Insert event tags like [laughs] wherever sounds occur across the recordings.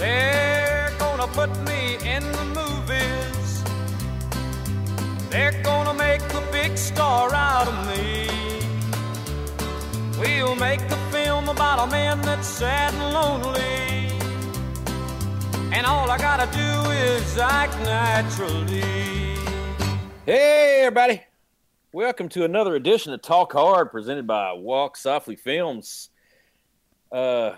They're gonna put me in the movies. They're gonna make a big star out of me. We'll make a film about a man that's sad and lonely. And all I gotta do is act naturally. Hey, everybody. Welcome to another edition of Talk Hard presented by Walk Softly Films. Uh,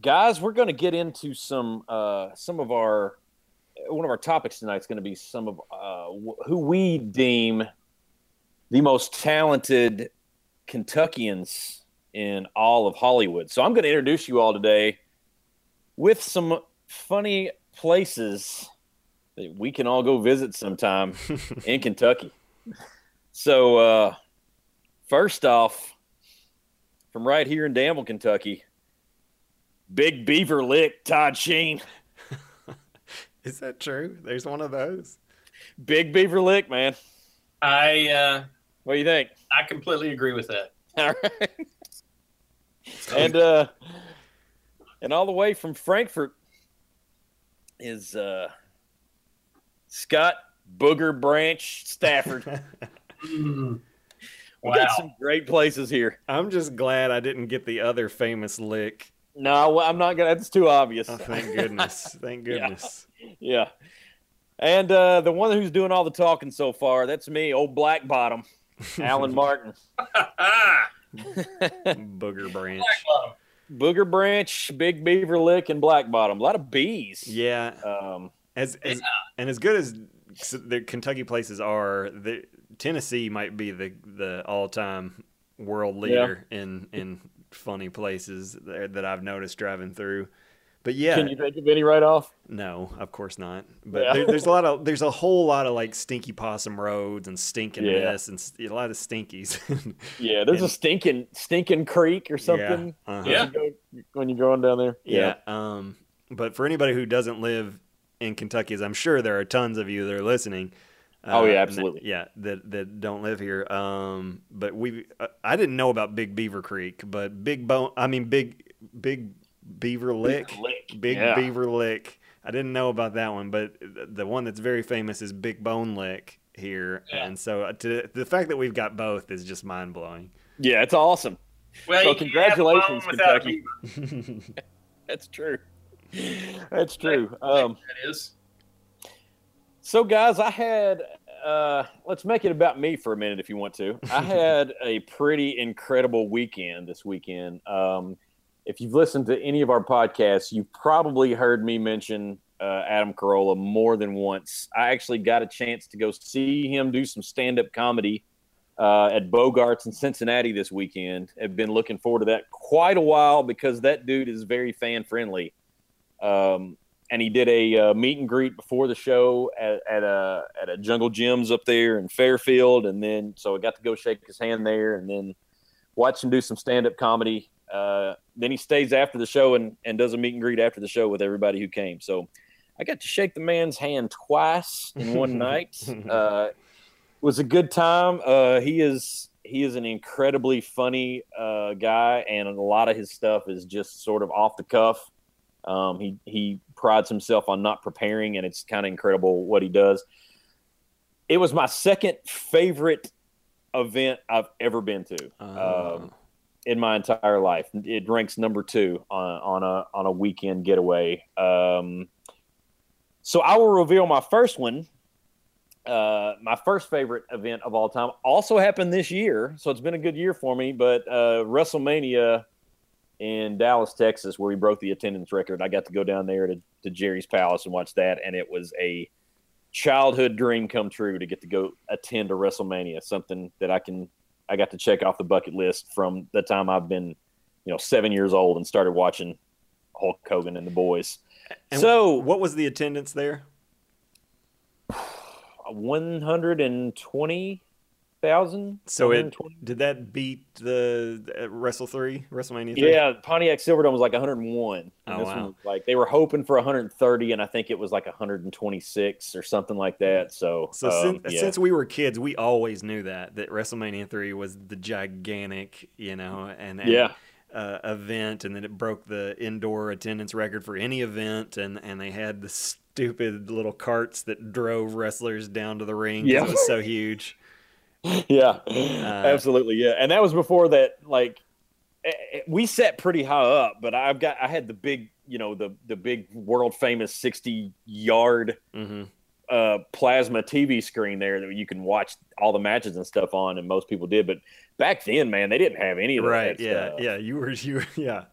guys, we're going to get into some uh, some of our one of our topics tonight is going to be some of uh, wh- who we deem the most talented Kentuckians in all of Hollywood. So I'm going to introduce you all today with some funny places that we can all go visit sometime [laughs] in Kentucky. So, uh, first off, from right here in Danville, Kentucky, Big Beaver Lick, Todd Sheen. [laughs] Is that true? There's one of those. Big Beaver Lick, man. I uh, What do you think? I completely agree with that. [laughs] All right. And uh, and all the way from Frankfort is uh, Scott Booger Branch Stafford. [laughs] Mm. We Wow. got some great places here. I'm just glad I didn't get the other famous lick. No, I'm not gonna. That's too obvious. Oh, thank [laughs] goodness. Thank goodness. Yeah. And uh, the one who's doing all the talking so far, that's me, old Black Bottom, [laughs] Alan Martin. [laughs] Booger branch. Booger Branch, Big Beaver Lick, and Black Bottom. A lot of bees. Yeah. Um, As, as and as good as the Kentucky places are, the Tennessee might be the the all time world leader in in funny places that that I've noticed driving through. But yeah, Can you think of any right off? No, of course not. But Yeah. there, there's a lot of there's a whole lot of like stinky possum roads and stinking Yeah. this and a lot of stinkies. [laughs] Yeah, there's a stinking stinking creek or something. uh-huh. Yeah. When you go- When you're going down there. yeah. Um, but for anybody who doesn't live in Kentucky, as I'm sure there are tons of you that are listening. Oh, yeah, uh, absolutely. Yeah, that that don't live here. Um, but we, uh, I didn't know about Big Beaver Creek, but Big Bone, I mean Big Big Beaver Lick, Lick, Big yeah. Beaver Lick. I didn't know about that one, but the one that's very famous is Big Bone Lick here, Yeah. and so uh, to, the fact that we've got both is just mind blowing. Yeah, it's awesome. Well, So you can't have congratulations, one without a Kentucky. [laughs] That's true. That's true. Um, That is. So, guys, I had. Uh, let's make it about me for a minute, if you want to. I [laughs] had a pretty incredible weekend this weekend. Um, if you've listened to any of our podcasts, you've probably heard me mention uh, Adam Carolla more than once. I actually got a chance to go see him do some stand-up comedy uh, at Bogarts in Cincinnati this weekend. I've been looking forward to that quite a while because that dude is very fan friendly. Um, and he did a uh, meet and greet before the show at, at a at a Jungle Jim's up there in Fairfield, and then so I got to go shake his hand there, and then watch him do some stand up comedy. Uh, then he stays after the show and, and does a meet and greet after the show with everybody who came. So I got to shake the man's hand twice in one [laughs] night. Uh, it was a good time. Uh, he is he is an incredibly funny uh, guy, and a lot of his stuff is just sort of off the cuff. Um, he he prides himself on not preparing, and it's kind of incredible what he does. It was my second favorite event I've ever been to Uh, um, in my entire life. It ranks number two on, on a on a weekend getaway. Um, so I will reveal my first one. Uh, my first favorite event of all time also happened this year, so it's been a good year for me. But uh, WrestleMania in Dallas, Texas, where we broke the attendance record. I got to go down there to, to Jerry's Palace and watch that, and it was a childhood dream come true to get to go attend a WrestleMania. Something that I can I got to check off the bucket list from the time I've been, you know, seven years old and started watching Hulk Hogan and the boys. and so what was the attendance there? [sighs] one hundred and twenty thousand. So it did that beat the uh, Wrestle Three WrestleMania? 3? Yeah, Pontiac Silverdome was like 101. And Oh, this wow. like they were hoping for 130, and I think it was like 126 or something like that. So, So um, since, yeah. since we were kids, we always knew that that WrestleMania three was the gigantic, you know, and, and yeah, uh, event, and then it broke the indoor attendance record for any event, and and they had the stupid little carts that drove wrestlers down to the ring. Yeah. it was so huge. [laughs] yeah, Uh, absolutely, yeah. And that was before that. Like, eh, eh, we sat pretty high up, but I've got I had the big, you know, the the big world famous sixty yard hmm uh, plasma TV screen there that you can watch all the matches and stuff on, and most people did. But back then, man, they didn't have any of Right? that. Yeah, stuff. yeah. You were [laughs] you yeah.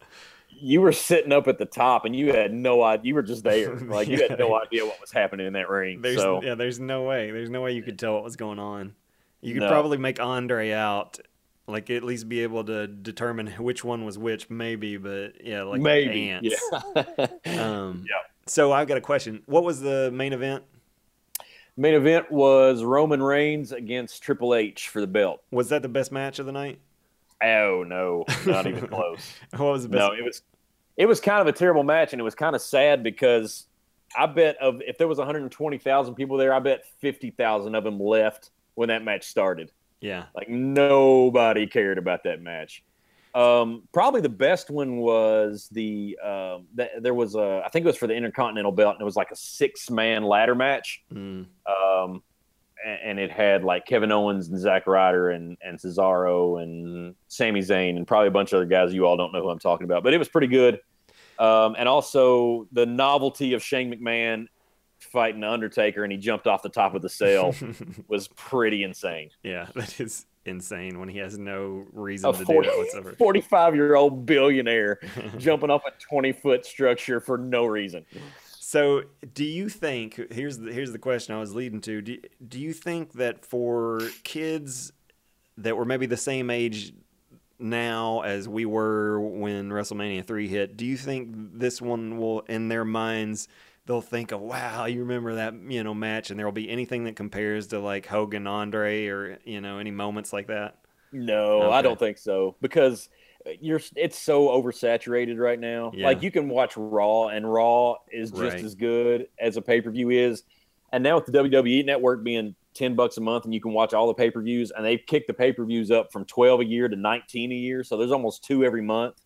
You were sitting up at the top, and you had no idea. You were just there, [laughs] like you had no idea what was happening in that ring. There's so yeah. There's no way. There's no way you could tell what was going on. You could No. probably make Andre out. Like at least be able to determine which one was which, maybe, but yeah, like maybe, ants. yeah. [laughs] [laughs] Um, Yeah. So I've got a question. What was the main event? Main event was Roman Reigns against Triple H for the belt. Was that the best match of the night? Oh no, not even [laughs] close. What was the best? No, it was it was kind of a terrible match, and it was kind of sad because I bet of if there was 120,000 people there, I bet 50,000 of them left when that match started. Yeah. Like nobody cared about that match. Um, probably the best one was the um, th- there was a I think it was for the Intercontinental Belt, and it was like a six man ladder match. Mm. Um, a- and it had like Kevin Owens and Zack Ryder and and Cesaro and Sami Zayn and probably a bunch of other guys you all don't know who I'm talking about, but it was pretty good. Um, and also the novelty of Shane McMahon fighting Undertaker and he jumped off the top of the cell [laughs] was pretty insane. yeah, [laughs] that is insane when he has no reason A to 40 do that whatsoever. 45 year old billionaire [laughs] jumping off a 20 foot structure for no reason. So, do you think here's the here's the question I was leading to. Do, do you think that for kids that were maybe the same age now as we were when WrestleMania 3 hit, do you think this one will in their minds they'll think of wow, you remember that, you know, match and there'll be anything that compares to like Hogan Andre or, you know, any moments like that? No, Okay. I don't think so because uh, you're it's so oversaturated right now. Yeah. Like you can watch Raw and Raw is just Right. as good as a pay-per-view is. And now with the WWE network being 10 bucks a month and you can watch all the pay-per-views and they've kicked the pay-per-views up from 12 a year to 19 a year, so there's almost two every month.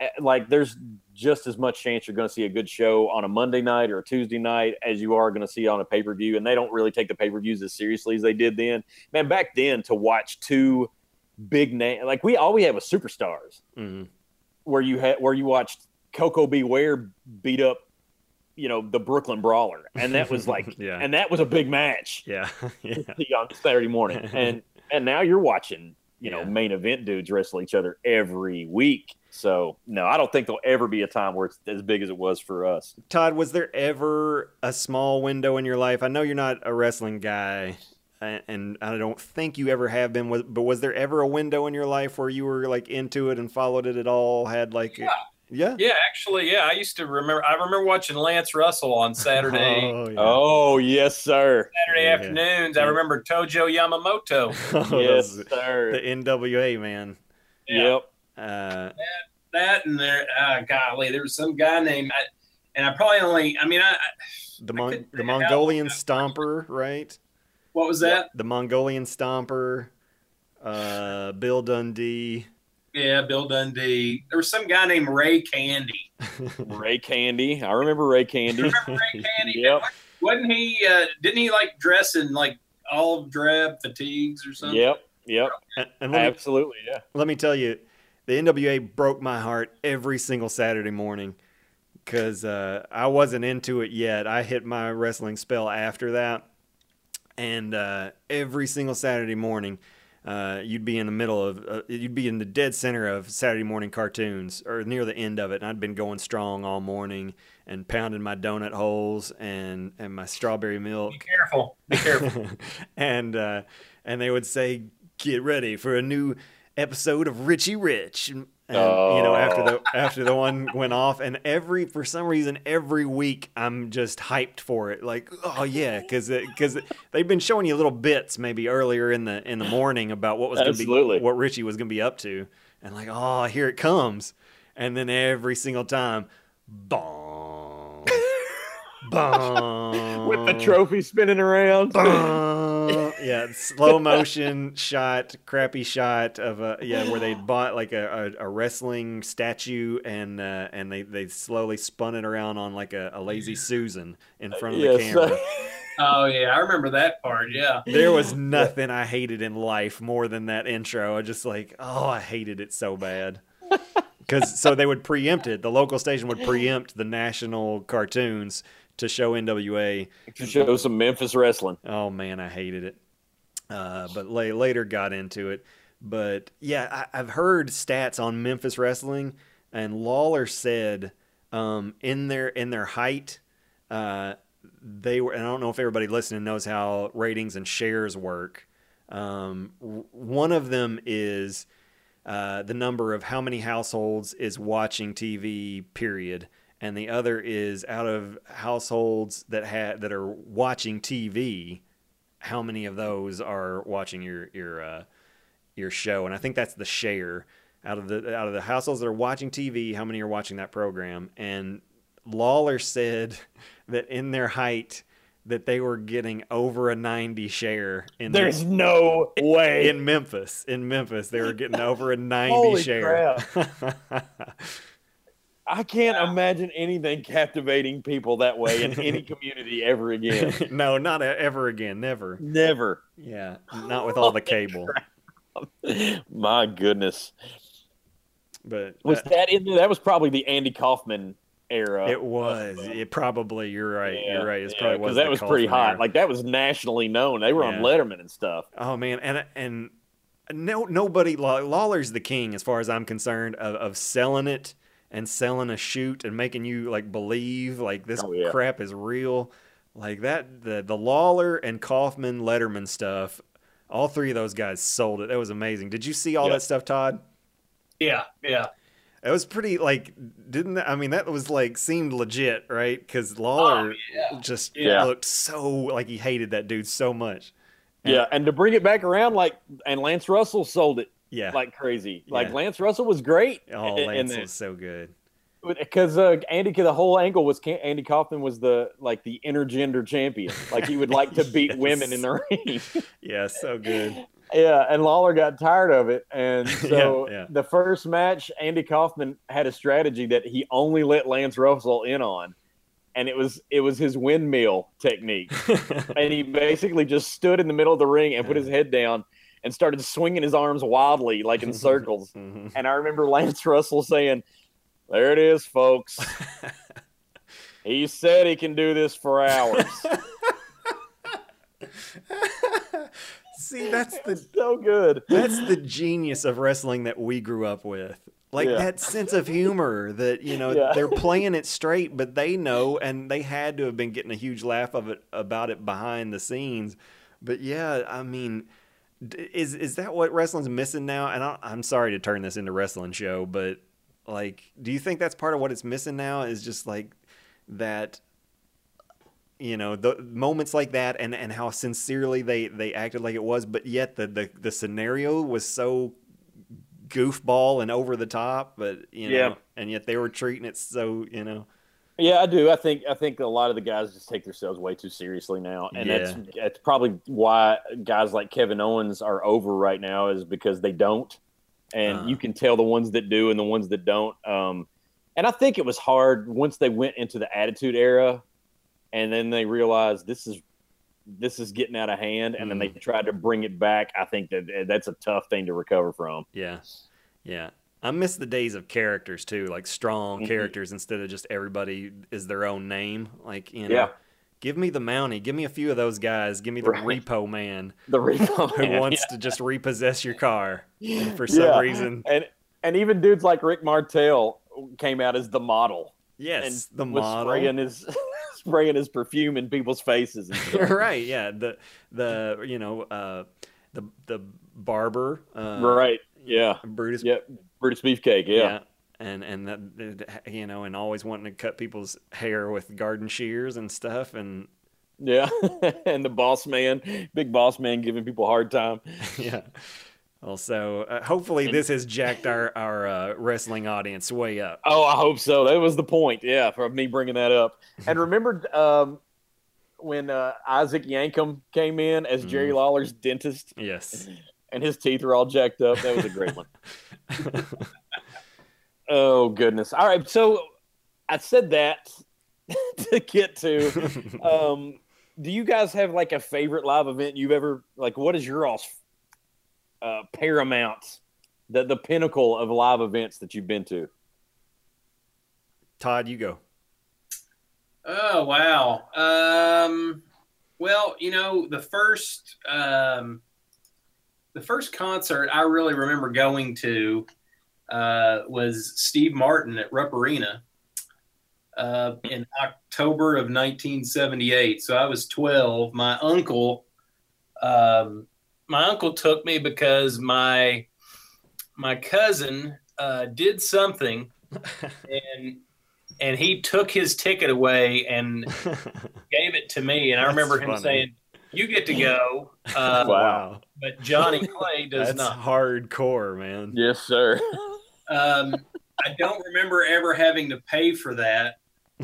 Eh, Like there's just as much chance you're going to see a good show on a Monday night or a Tuesday night as you are going to see on a pay-per-view and they don't really take the pay-per-views as seriously as they did then. Man, back then to watch two big name like we all we had was superstars Mm. where you had where you watched Koko B. Ware beat up you know the Brooklyn Brawler and that was like [laughs] Yeah. and that was a big match Yeah. [laughs] [laughs] yeah. on Saturday morning and and now you're watching you know Yeah. main event dudes wrestle each other every week so no I don't think there'll ever be a time where it's as big as it was for us Todd, was there ever a small window in your life? I know you're not a wrestling guy, and I don't think you ever have been. But was there ever a window in your life where you were like into it and followed it at all? Had like, yeah, yeah. Yeah, actually, yeah. I used to remember. I remember watching Lance Russell on Saturday [laughs] Oh, yeah. oh yes sir Saturday Yeah. afternoons. I remember Tojo Yamamoto. [laughs] Oh, yes sir the NWA man. yep Uh, That and there, uh, golly, there was some guy named, I, and I probably only. I mean, I, I the Mon- couldn't the figure out Mongolian Stomper, right? what was that? The Mongolian Stomper, uh, Bill Dundee. Yeah, Bill Dundee. There was some guy named Ray Candy. [laughs] Ray Candy I remember Ray Candy Remember Ray [laughs] Candy? Yep. Wasn't he? Uh, didn't he like dress in like olive drab fatigues or something? yep yep And, and let me absolutely yeah let me tell you, the NWA broke my heart every single Saturday morning because uh, I wasn't into it yet. I hit my wrestling spell after that, and uh, every single Saturday morning, uh, you'd be in the middle of, uh, you'd be in the dead center of Saturday morning cartoons or near the end of it. And I'd been going strong all morning and pounding my donut holes and and my strawberry milk Be careful. Be careful. [laughs] and uh, and they would say, "Get ready for a new episode of Richie Rich." And, and, you know, after the oh. after the one went off, and every for some reason every week I'm just hyped for it. Like, oh yeah, because because they've been showing you little bits maybe earlier in the in the morning about what was going to be what Richie was going to be up to, and like, oh, here it comes, and then every single time, bong, [laughs] bong, with the trophy spinning around. Bum. Yeah, slow motion shot, crappy shot of a yeah where they bought like a, a, a, wrestling statue and uh, and they, they slowly spun it around on like a, a lazy Susan in front of the yes. camera. [laughs] Oh yeah, I remember that part. Yeah, there was nothing I hated in life more than that intro. I just like, oh, I hated it so bad. [laughs] Because so they would preempt it. The local station would preempt the national cartoons to show NWA to show some Memphis wrestling. Oh man, I hated it. Uh, but lay, later got into it. But yeah, I, have heard stats on Memphis wrestling, and Lawler said um, in their in their height, uh, they were. And I don't know if everybody listening knows how ratings and shares work. Um, one of them is uh, the number of how many households is watching TV. Period and the other is out of households that had that are watching TV, how many of those are watching your your uh, your show? And I think that's the share out of the out of the households that are watching TV, how many are watching that program? And Lawler said [laughs] that in their height that they were getting over a 90 share in There's the, no way in Memphis. In Memphis, they were getting over a [laughs] 90 share. [laughs] I can't imagine anything captivating people that way in any [laughs] community ever again. no, not ever again. Never. Never. Yeah, not with all the cable. [laughs] My goodness. But was uh, that in there? That was probably the Andy Kaufman era. It was. It probably. You're right. Yeah, you're right. It's yeah, probably was that was pretty hot. Era. Like that was nationally known. They were yeah. on Letterman and stuff. Oh man, and and no nobody Lawler's the king as far as I'm concerned of, of selling it and selling a shoot and making you like believe like this oh, yeah. crap is real. Like that, the the Lawler and Kaufman Letterman stuff, all three of those guys sold it. That was amazing. Did you see all that stuff, Todd? Yeah, yeah. It was pretty like didn't that, I mean that was like seemed legit, right? Because oh, Lawler oh, yeah. just yeah. looked so like he hated that dude so much. And, yeah, and to bring it back around, like and Lance Russell sold it yeah, like crazy. Like Lance Russell was great. Oh, Lance was so good. Because uh, Andy, the whole angle was Andy Kaufman was the like the intergender champion. Like he would like to [laughs] beat yes. women in the ring. [laughs] yeah, so good. Yeah, and Lawler got tired of it, and [laughs] so yeah, yeah. the first match, Andy Kaufman had a strategy that he only let Lance Russell in on, and it was it was his windmill technique, and he basically just stood in the middle of the ring and put his head down and started swinging his arms wildly, like in [laughs] circles. mm-hmm. And I remember Lance Russell saying, There it is, folks. [laughs] he said he can do this for hours. [laughs] See, that's the so good. That's the genius of wrestling that we grew up with. Like yeah. that sense of humor that, you know, yeah. they're playing it straight, but they know and they had to have been getting a huge laugh of it about it behind the scenes. But yeah, I mean, is is that what wrestling's missing now? And I, I'm sorry to turn this into wrestling show, but like, do you think that's part of what it's missing now? Is just like that you know the moments like that and and how sincerely they they acted like it was but yet the the, the scenario was so goofball and over the top but you know yeah. and yet they were treating it so you know yeah, I do. I think I think a lot of the guys just take themselves way too seriously now, and yeah. that's that's probably why guys like Kevin Owens are over right now is because they don't, and uh. you can tell the ones that do and the ones that don't. Um, and I think it was hard once they went into the Attitude Era, and then they realized this is this is getting out of hand, and mm. then they mm. tried to bring it back. I think that that's a tough thing to recover from. Yeah, yeah. I miss the days of characters too, like strong mm-hmm. characters instead of just everybody is their own name. Like you know, yeah. give me the Mountie, give me a few of those guys, give me the right. Repo Man, [laughs] the Repo Man [laughs] who man, wants yeah. to just repossess your car for some yeah. reason. And and even dudes like Rick Martel came out as the model. Yes, the model spraying his [laughs] spraying his perfume in people's faces. right? Yeah. The the you know uh, the the barber. Uh, right. Yeah. Brutus. Yep. Brutus Beefcake, yeah. yeah. And and that you know, and always wanting to cut people's hair with garden shears and stuff, and yeah, [laughs] and the boss man, big boss man, giving people a hard time. [laughs] yeah. Also, uh, hopefully, this has jacked our our uh, wrestling audience way up. Oh, I hope so. That was the point. Yeah, for me bringing that up. And [laughs] remember, um, when uh, Isaac Yankem came in as Jerry mm. Lawler's dentist. Yes. And his teeth were all jacked up. That was a great one. [laughs] oh goodness. All right. So I said that [laughs] to get to. Um, do you guys have like a favorite live event you've ever like? What is your all uh, paramount, the the pinnacle of live events that you've been to? Todd, you go. Oh wow. Um, well, you know, the first um, the first concert I really remember going to uh, was Steve Martin at Rupp Arena uh, in October of 1978. So I was 12. My uncle, um, my uncle took me because my my cousin uh, did something, [laughs] and and he took his ticket away and [laughs] gave it to me. And I remember him funny. saying, "You get to go." Uh, wow! But Johnny Clay does That's not. Hardcore, man. Yes, sir. [laughs] Um, I don't remember ever having to pay for that. [laughs]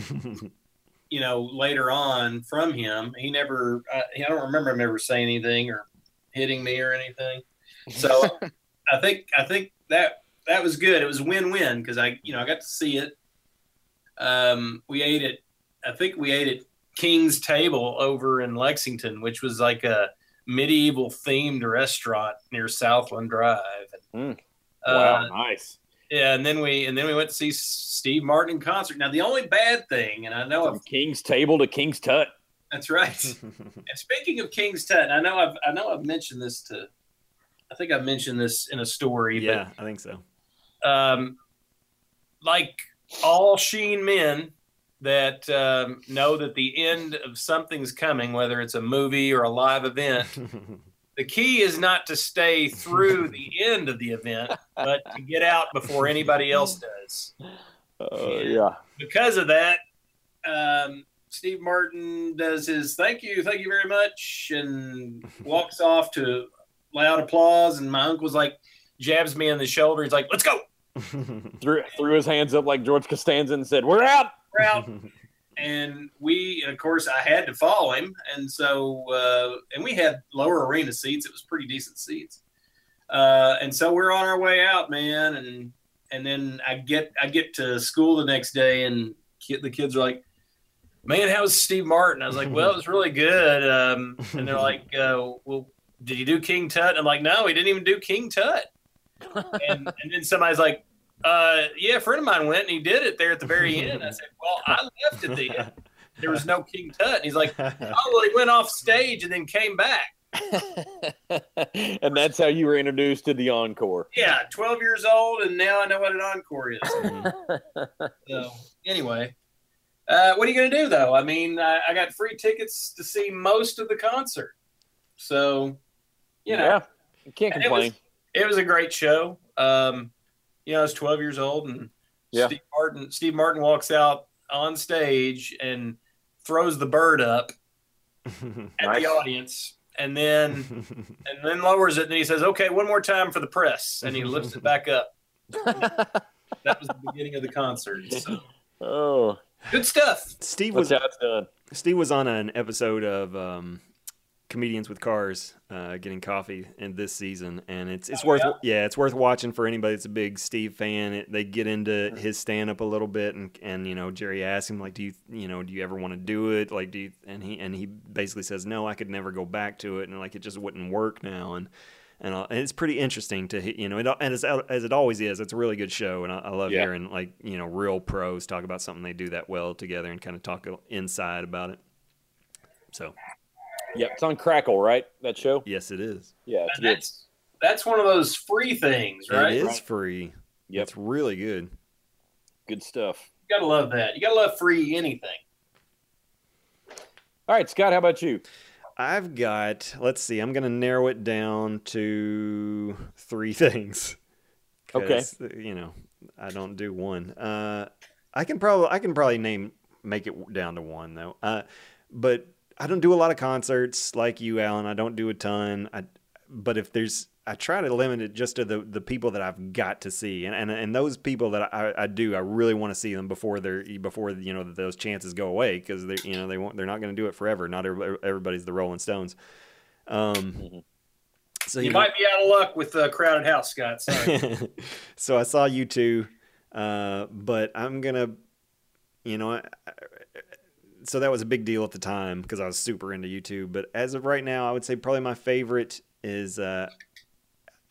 you know, later on from him, he never. I, I don't remember him ever saying anything or hitting me or anything. So [laughs] I think I think that that was good. It was win win because I you know I got to see it. Um, we ate it. I think we ate at King's Table over in Lexington, which was like a medieval themed restaurant near Southland Drive. Mm. Wow, uh, nice. Yeah, and then we and then we went to see Steve Martin in concert. Now the only bad thing, and I know from King's Table to King's Tut. That's right. [laughs] and speaking of King's Tut, I know I've I know I've mentioned this to. I think I've mentioned this in a story. Yeah, but, I think so. Um, like all Sheen men that um, know that the end of something's coming, whether it's a movie or a live event. [laughs] the key is not to stay through the end of the event, but to get out before anybody else does. Uh, yeah. Because of that, um, Steve Martin does his thank you, thank you very much, and [laughs] walks off to loud applause. And my uncle's like, jabs me in the shoulder. He's like, let's go. [laughs] threw, threw his hands up like George Costanza and said, we're out. We're [laughs] and we and of course I had to follow him, and so uh, and we had lower arena seats. It was pretty decent seats, uh, and so we're on our way out, man. And and then I get I get to school the next day, and the kids are like, "Man, how was Steve Martin?" I was like, "Well, it was really good." Um, and they're like, uh, "Well, did you do King Tut?" I'm like, "No, he didn't even do King Tut." and, and then somebody's like, uh, yeah, a friend of mine went and he did it there at the very end. I [laughs] said, well, I left at the end. There was no King Tut. And he's like, [laughs] oh, well, he went off stage and then came back. [laughs] and that's how you were introduced to the encore. Yeah, 12 years old, and now I know what an encore is. so, anyway, uh, what are you going to do, though? I mean, I, I, got free tickets to see most of the concert. So, you know, yeah, you can't complain. It was, it was a great show. Um, you know, I was 12 years old, and yeah. Steve Martin Steve Martin walks out on stage and throws the bird up [laughs] at nice. the audience, and then [laughs] and then lowers it, and he says, "Okay, one more time for the press," and he lifts it back up. [laughs] that was the beginning of the concert. So. Oh, good stuff. Steve was Steve was on an episode of um, comedians with cars uh, getting coffee in this season, and it's it's oh, worth yeah? yeah? it's worth watching for anybody that's a big Steve fan. It, they get into his stand up a little bit, and and you know Jerry asks him like, do you you know do you ever want to do it? Like do you? And he and he basically says no, I could never go back to it, and like it just wouldn't work now, and. And, uh, and it's pretty interesting to you know, it, and as, as it always is, it's a really good show, and I, I love yeah. hearing like you know real pros talk about something they do that well together and kind of talk inside about it. So Yep, it's on Crackle, right? That show. Yes, it is. Yeah, it's that's that's one of those free things, right? It is free. Yep. It's really good. Good stuff. You gotta love that. You gotta love free anything. All right, Scott, how about you? I've got. Let's see. I'm gonna narrow it down to three [laughs] things. Okay. You know, I don't do one. Uh, I can probably I can probably name make it down to one though. Uh, but I don't do a lot of concerts like you, Alan. I don't do a ton. I, but if there's I try to limit it just to the, the people that I've got to see, and and, and those people that I, I do, I really want to see them before they're before you know those chances go away because they you know they won't they're not going to do it forever. Not everybody, everybody's the Rolling Stones. Um, mm-hmm. so you, you know, might be out of luck with the crowded house, Scott. [laughs] so I saw U2, uh, but I'm gonna, you know, so that was a big deal at the time because I was super into U2. But as of right now, I would say probably my favorite is uh,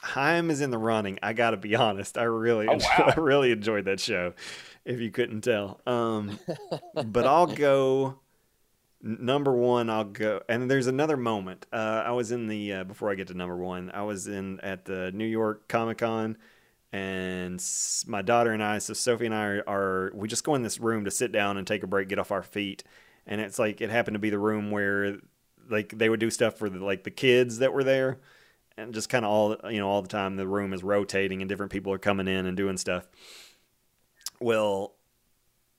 Haim is in the running. I got to be [laughs] honest. I really, oh, [laughs] wow. I really enjoyed that show. If you couldn't tell, um, but I'll [laughs] go number one. I'll go, and there's another moment. Uh, I was in the uh, before I get to number one. I was in at the New York Comic Con, and my daughter and I. So Sophie and I are, are we just go in this room to sit down and take a break, get off our feet, and it's like it happened to be the room where like they would do stuff for the, like the kids that were there. And just kind of all you know all the time the room is rotating and different people are coming in and doing stuff. Well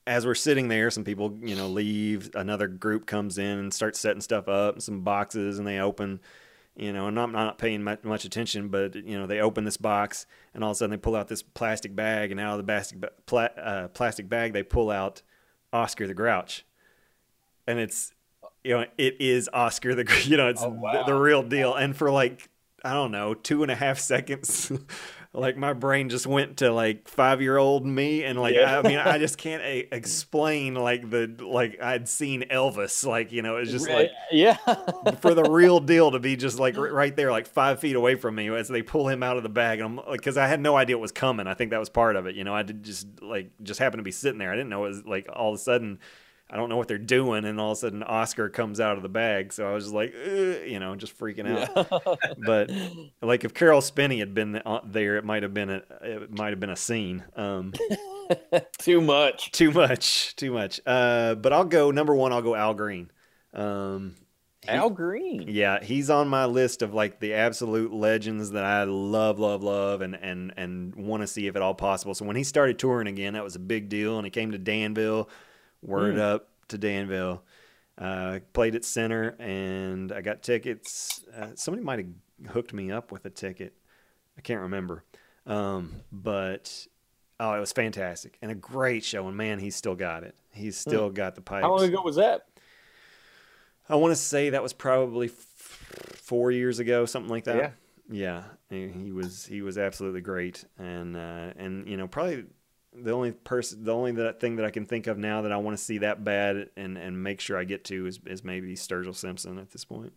as we're sitting there some people you know leave another group comes in and starts setting stuff up some boxes and they open you know and i'm not paying much, attention but you know they open this box and all of a sudden they pull out this plastic bag and out of the plastic, pla- uh, plastic bag they pull out oscar the grouch and it's you know it is oscar the [laughs] you know it's oh, wow. the, the real deal and for like I don't know, two and a half seconds. [laughs] like my brain just went to like five year old me, and like yeah. I, I, mean, I just [laughs] can't a- explain like the like I'd seen Elvis, like you know, it's just like yeah, for the real deal to be just like right there, like five feet away from me as they pull him out of the bag, and I'm like, because I had no idea it was coming. I think that was part of it. You know, I did just like just happened to be sitting there. I didn't know it was like all of a sudden I don't know what they're doing, and all of a sudden Oscar comes out of the bag. So I was just like, you know, just freaking out. Yeah. [laughs] but like if Caroll Spinney had been uh, there, it might have been a it might have been a scene. Um, [laughs] too much, too much, too much. Uh, but I'll go number one. I'll go Al Green. Um, Al Green. Yeah, he's on my list of like the absolute legends that I love, love, love, and and and want to see if at all possible. So when he started touring again, that was a big deal, and he came to Danville Word mm. up to Danville. Uh, played at center, and I got tickets. Uh, somebody might have hooked me up with a ticket. I can't remember, um, but oh, it was fantastic and a great show. And man, he's still got it. He's hmm. still mm. got the pipes. How long ago was that? I want to say that was probably f- four years ago, something like that. Yeah, yeah. He was he was absolutely great, and uh, and you know probably the only person, the only that thing that I can think of now that I want to see that bad and and make sure I get to is is maybe Sturgill Simpson at this point.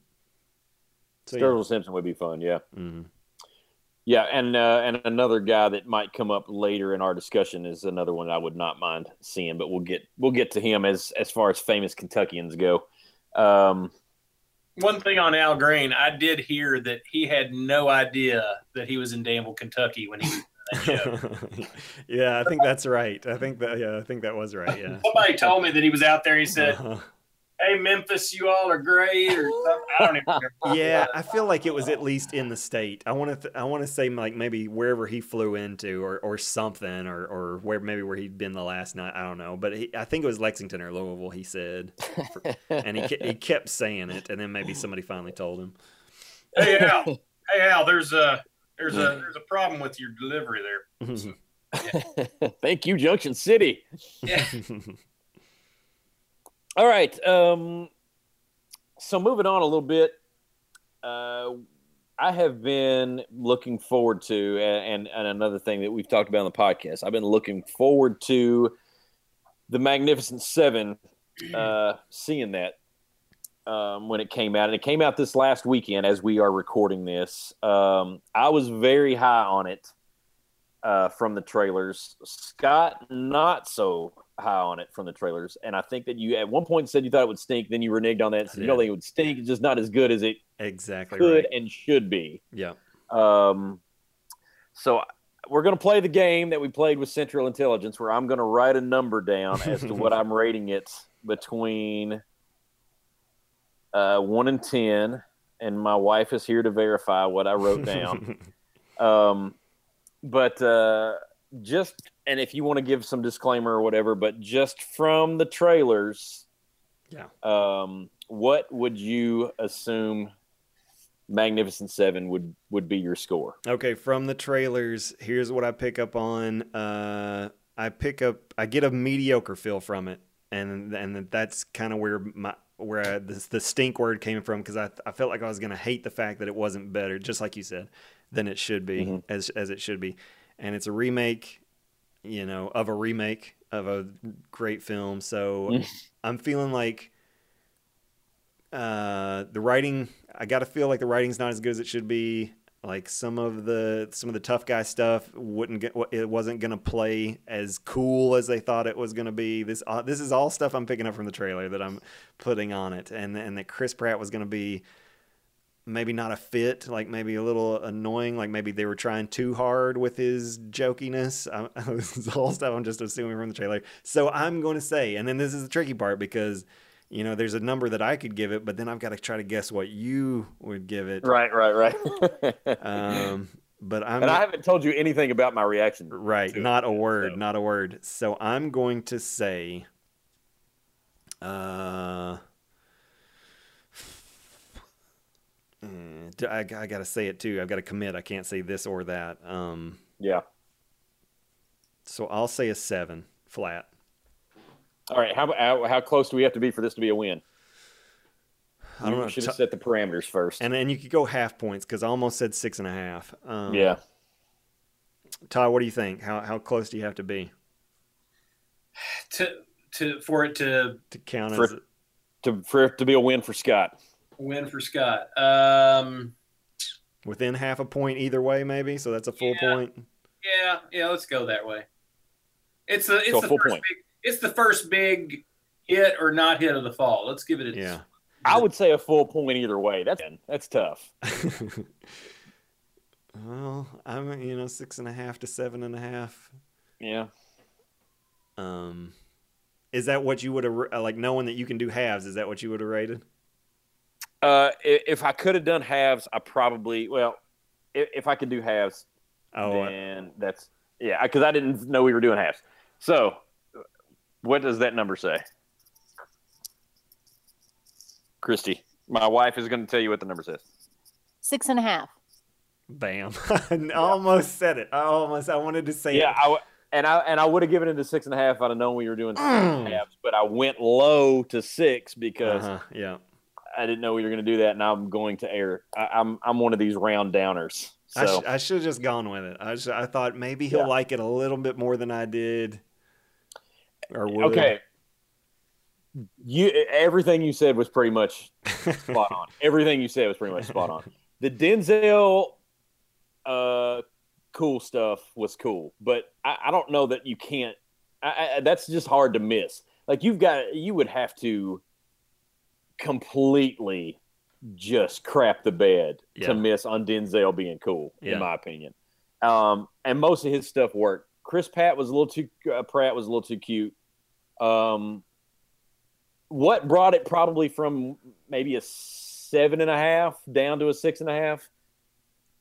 So, Sturgill yeah. Simpson would be fun, yeah. Mm-hmm. Yeah, and uh, and another guy that might come up later in our discussion is another one I would not mind seeing, but we'll get we'll get to him as as far as famous Kentuckians go. Um, one thing on Al Green, I did hear that he had no idea that he was in Danville, Kentucky when he [laughs] yeah, I think that's right. I think that yeah, I think that was right. Yeah. Somebody told me that he was out there. He said, uh-huh. [laughs] "Hey, Memphis, you all are great," or something. I don't even. [laughs] yeah, I feel like it was at least in the state. I want to. Th- I want to say like maybe wherever he flew into, or or something, or or where maybe where he'd been the last night. I don't know, but he, I think it was Lexington or Louisville. He said, and he he kept saying it, and then maybe somebody finally told him. Hey Al, hey Al, there's a there's a there's a problem with your delivery there. yeah. [laughs] Thank you, Junction City. Yeah. [laughs] All right. Um, so moving on a little bit, uh, I have been looking forward to, and, and another thing that we've talked about on the podcast, I've been looking forward to the Magnificent Seven, uh, seeing that um, when it came out, and it came out this last weekend as we are recording this. Um, I was very high on it uh, from the trailers. Scott, not so high on it from the trailers, and I think that you at one point said you thought it would stink, then you reneged on that and said yeah. you don't think it would stink. It's just not as good as it exactly could right. and should be. Yeah. Um, so we're going to play the game that we played with Central Intelligence, where I'm going to write a number down as to what [laughs] I'm rating it between uh, one in ten, and my wife is here to verify what I wrote down. [laughs] um, but uh, just and if you want to give some disclaimer or whatever, but just from the trailers, yeah. Um, what would you assume Magnificent Seven would would be your score. Okay, from the trailers, here's what I pick up on. Uh, I pick up, I get a mediocre feel from it, and and that's kind of where my where I, this, the stink word came from because I I felt like I was gonna hate the fact that it wasn't better, just like you said, than it should be Mhm. as as it should be, and it's a remake, you know, of a remake of a great film. So [laughs] I'm feeling like uh, the writing. I got to feel like the writing's not as good as it should be. Like some of the some of the tough guy stuff wouldn't get it wasn't gonna play as cool as they thought it was gonna be. This uh, this is all stuff I'm picking up from the trailer that I'm putting on it, and and that Chris Pratt was gonna be maybe not a fit, like maybe a little annoying, like maybe they were trying too hard with his jokiness. I, [laughs] this is all stuff I'm just assuming from the trailer. So I'm going to say, and then this is the tricky part because you know there's a number that I could give it, but then I've got to try to guess what you would give it. Right, right, right. [laughs] Um, but I'm and I haven't told you anything about my reaction. right, to it. not a word, so. not a word. So I'm going to say, uh. mm, I, I gotta say it too. I've got to commit. I can't say this or that. Um, Yeah. so I'll say a seven flat. All right. How, how how close do we have to be for this to be a win? I don't know. Should T- have set the parameters first. and then you could go half points because I almost said six and a half. Um, yeah. Ty, what do you think? How how close do you have to be To to for it to to count For- as To for it to be a win for Scott. win for Scott. Um, within half a point either way? Maybe so that's a full Yeah. point. yeah, yeah. Let's go that way. It's the it's So a the full first point. big it's the first big hit or not hit of the fall. Let's give it a Yeah. I would say a full point either way. That's that's tough. [laughs] well, I'm you know six and a half to seven and a half. Yeah. Um, is that what you would have like knowing that you can do halves? Is that what you would have rated? Uh, if I could have done halves, I probably well, if, if I could do halves, Oh, I- then that's yeah, because I didn't know we were doing halves. So, what does that number say, Christy? My wife is going to tell you what the number says. Six and a half. bam! [laughs] I almost said it. I almost. I wanted to say Yeah, it. I w- and I and I would have given it to six and a half. I'd have known we were doing Mm. halves, but I went low to six because Uh-huh, yeah. I didn't know we were going to do that, and I'm going to err. I, I'm I'm one of these round downers. I, So sh- I should have just gone with it. I, sh- I thought maybe he'll Yeah. like it a little bit more than I did. Or would. okay, you everything you said was pretty much spot on. [laughs] Everything you said was pretty much spot on. The Denzel, uh, cool stuff was cool, but I, I don't know that you can't. I, I, that's just hard to miss. Like you've got, you would have to completely just crap the bed Yeah. to miss on Denzel being cool, Yeah. in my opinion. Um, and most of his stuff worked. Chris Pratt was a little too. Uh, Pratt was a little too cute. Um, what brought it probably from maybe a seven and a half down to a six and a half?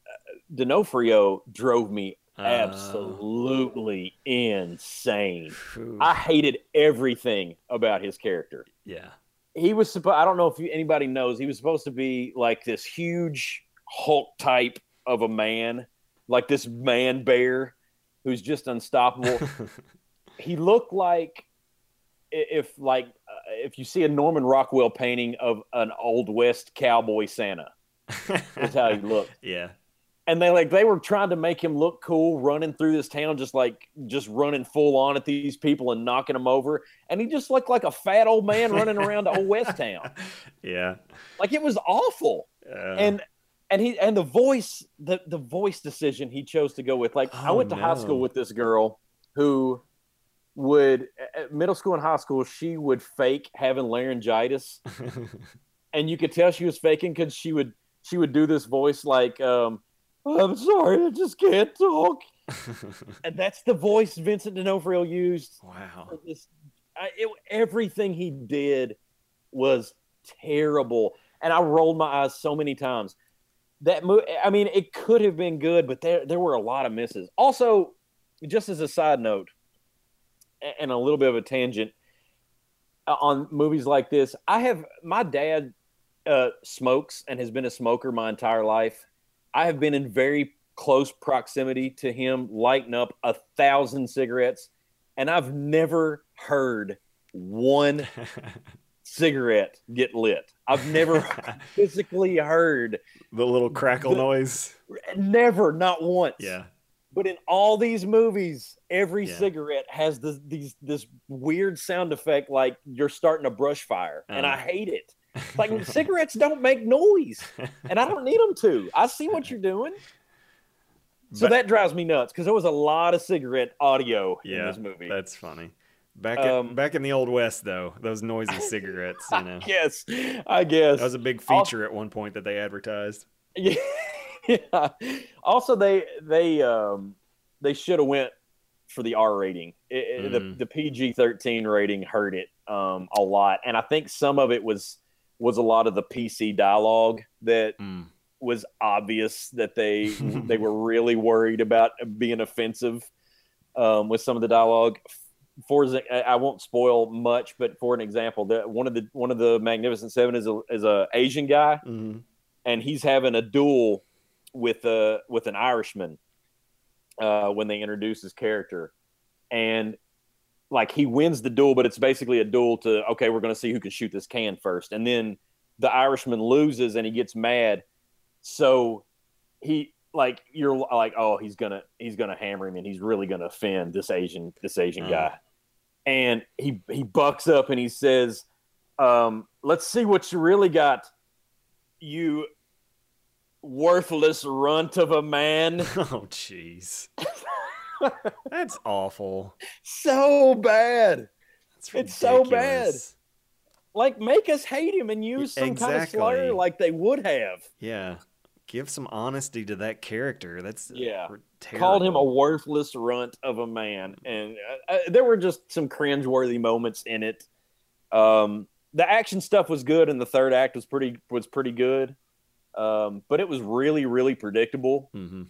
Uh, D'Onofrio drove me Uh, absolutely insane. I hated everything about his character. yeah. He was supposed. I don't know if you, anybody knows. He was supposed to be like this huge Hulk type of a man, like this man bear who's just unstoppable. [laughs] he looked like if like uh, if you see a Norman Rockwell painting of an old west cowboy Santa. That's how he looked. [laughs] yeah. And they like they were trying to make him look cool running through this town just like just running full on at these people and knocking them over and he just looked like a fat old man running around to old west town. [laughs] Yeah. Like it was awful. Uh, And and he and the voice the the voice decision he chose to go with like I Oh, went to high school with this girl who would middle school and high school she would fake having laryngitis. [laughs] And you could tell she was faking because she would she would do this voice like um i'm sorry i just can't talk. [laughs] And that's the voice vincent d'onofrio used. Wow. this I, it, everything he did was terrible. And i rolled my eyes so many times that mo- i mean it could have been good but there there were a lot of misses also just as a side note and a little bit of a tangent uh, on movies like this i have my dad uh, smokes and has been a smoker my entire life. I have been in very close proximity to him lighting up a thousand cigarettes, and I've never heard one [laughs] cigarette get lit. I've never [laughs] physically heard, the little crackle The- noise. never, not once. Yeah. But in all these movies, every Yeah. cigarette has this these this weird sound effect like you're starting a brush fire, and I Uh. hate it. [laughs] Like cigarettes don't make noise, and I don't need them to. I see what you're doing. So But- that drives me nuts because there was a lot of cigarette audio in this movie. that's funny. Back Um, in, back in the old west, though, those noisy [laughs] cigarettes, you know, Yes, I guess that was a big feature at one point that they advertised. Yeah. [laughs] yeah. Also, they they um they should have went for the R rating. It- Mm. The the PG thirteen rating hurt it um a lot, and I think some of it was was a lot of the PC dialogue that Mm. was obvious that they [laughs] they were really worried about being offensive um, with some of the dialogue. For I won't spoil much, but for an example, that one of the one of the Magnificent Seven is a is a Asian guy Mhm. and he's having a duel with a with an Irishman uh, when they introduce his character, and like he wins the duel, but it's basically a duel to okay, we're going to see who can shoot this can first, and then the Irishman loses and he gets mad, so he like you're like oh he's gonna he's gonna hammer him and he's really gonna offend this Asian this Asian Uh. guy, and he he bucks up and he says, um, "Let's see what you really got." you worthless runt of a man. [laughs] Oh, jeez. [laughs] That's awful. so bad. It's so bad. Like, make us hate him and use some kind of Exactly. slur like they would have. Yeah. Give some honesty to that character. That's Yeah. R- Called him a worthless runt of a man. And uh, uh, there were just some cringeworthy moments in it. Um, the action stuff was good, and the third act was pretty was pretty good. Um, but it was really, really predictable. Mhm.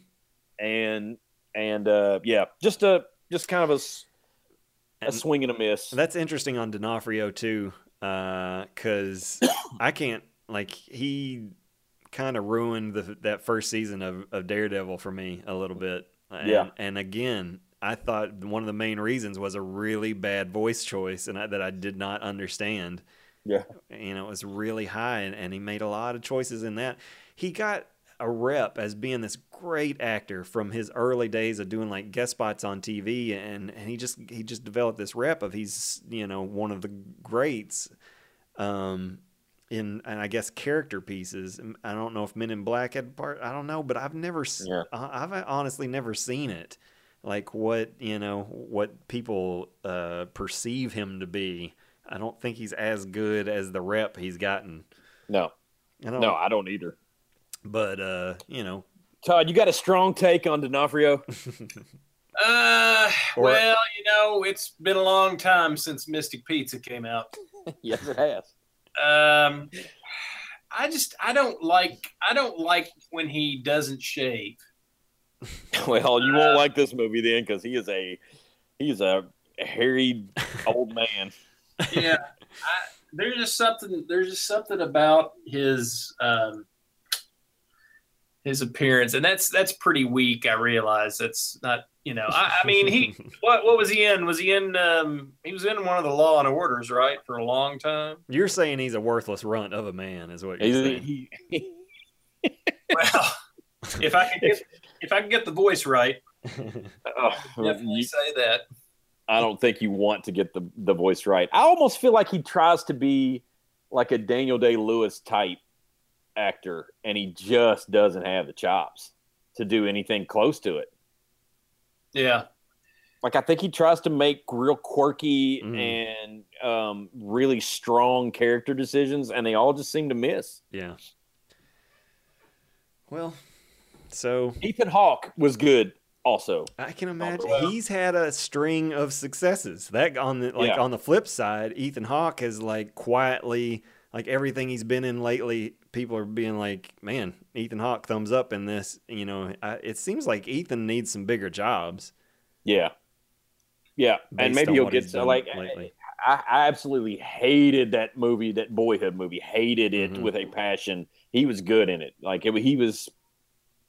And and uh, yeah, just a just kind of a, And- swing and a miss. That's interesting on D'Onofrio too, because [coughs] I can't like he kind of ruined the, that first season of, of Daredevil for me a little bit. And, Yeah. and again, I thought one of the main reasons was a really bad voice choice, and I, that I did not understand. Yeah. you know, it was really high, and, and he made a lot of choices in that. He got a rep as being this great actor from his early days of doing like guest spots on TV, and, and he just he just developed this rep of he's you know one of the greats, um, in and I guess character pieces. I don't know if Men in Black had part. I don't know, but I've never Yeah. I- I've honestly never seen it. Like what you know what people uh, perceive him to be. I don't think he's as good as the rep he's gotten. No, I don't, no, I don't either. but uh, you know, Todd, you got a strong take on D'Onofrio? [laughs] Uh, Or- well, you know, it's been a long time since Mystic Pizza came out. [laughs] yes, it has. Um, I just I don't like I don't like when he doesn't shave. [laughs] Well, you won't like this movie then because he is a he is a hairy old man. [laughs] Yeah, I, there's just something there's just something about his um his appearance, and that's that's pretty weak. I realize that's not you know I, I mean he [laughs] what what was he in? Was he in um he was in one of the Law and Orders right for a long time. you're saying he's a worthless runt of a man, is what you're saying. He, he, [laughs] [laughs] Well, if I could get if I could get the voice right, oh, definitely you- say that. I don't think you want to get the the voice right. I almost feel like he tries to be like a Daniel Day Lewis type actor, and he just doesn't have the chops to do anything close to it. Yeah. Like I think he tries to make real quirky Mhm. and um, really strong character decisions, and they all just seem to miss. yeah. Well, so Ethan Hawke was good, also. I can imagine well. he's had a string of successes. That on the like Yeah. on the flip side, Ethan Hawke has like quietly like everything he's been in lately. People are being like, "Man, Ethan Hawke, thumbs up in this." You know, I, it seems like Ethan needs some bigger jobs. Yeah, yeah, and maybe he'll get to like. lately. I, I absolutely hated that movie, that Boyhood movie. Hated it Mhm. with a passion. He was good in it. Like it, he was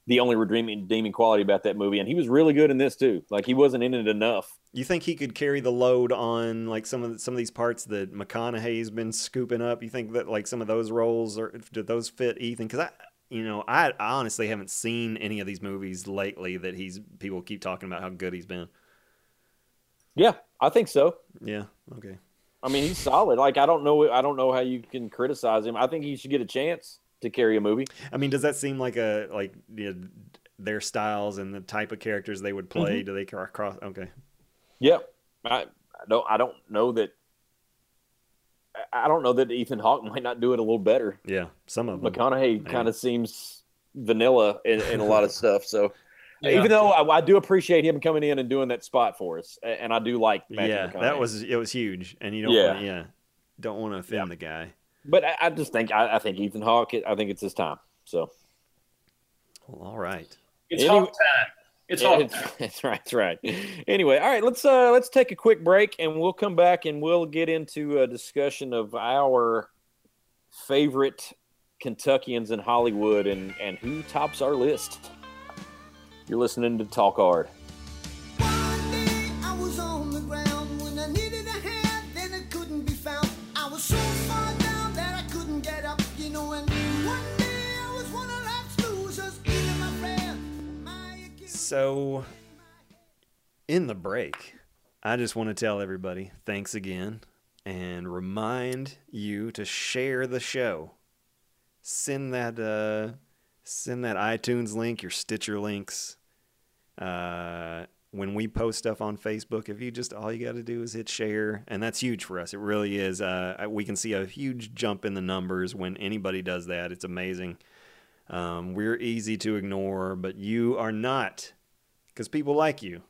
the only redeeming, redeeming quality about that movie, and he was really good in this too. Like he wasn't in it enough. You think he could carry the load on like some of the, some of these parts that McConaughey's been scooping up? You think that like some of those roles or do those fit Ethan? Because I, you know, I, I honestly haven't seen any of these movies lately that he's people keep talking about how good he's been. Yeah, I think so. Yeah. Okay. I mean, he's solid. Like I don't know, I don't know how you can criticize him. I think he should get a chance to carry a movie. I mean, does that seem like a like you know, their styles and the type of characters they would play? Mm-hmm. Do they cross? Okay. Yeah, I, I don't. I don't know that. I- I don't know that Ethan Hawke [laughs] might not do it a little better. Yeah. Some of them. McConaughey Yeah. kind of seems vanilla in, in a lot of [laughs] stuff. So Yeah. even though I, I do appreciate him coming in and doing that spot for us, and I do like Matthew yeah, McConaughey. that was it was huge, and you don't Yeah. wanna, yeah don't want to offend Yeah. the guy. But I, I just think I, I think Ethan Hawke. I think it's his time. So Well, all right. It's Anyway- Hawk time. It's Yeah, Hawk it's- time. That's [laughs] right. That's right. Anyway, all right. Let's uh let's take a quick break, and we'll come back and we'll get into a discussion of our favorite Kentuckians in Hollywood and and who tops our list. You're listening to Talk Hard. So, in the break, I just want to tell everybody thanks again and remind you to share the show. Send that uh, send that iTunes link, your Stitcher links. Uh, when we post stuff on Facebook, if you just all you got to do is hit share, and that's huge for us. It really is. Uh, we can see a huge jump in the numbers when anybody does that. It's amazing. Um, we're easy to ignore, but you are not, because people like you.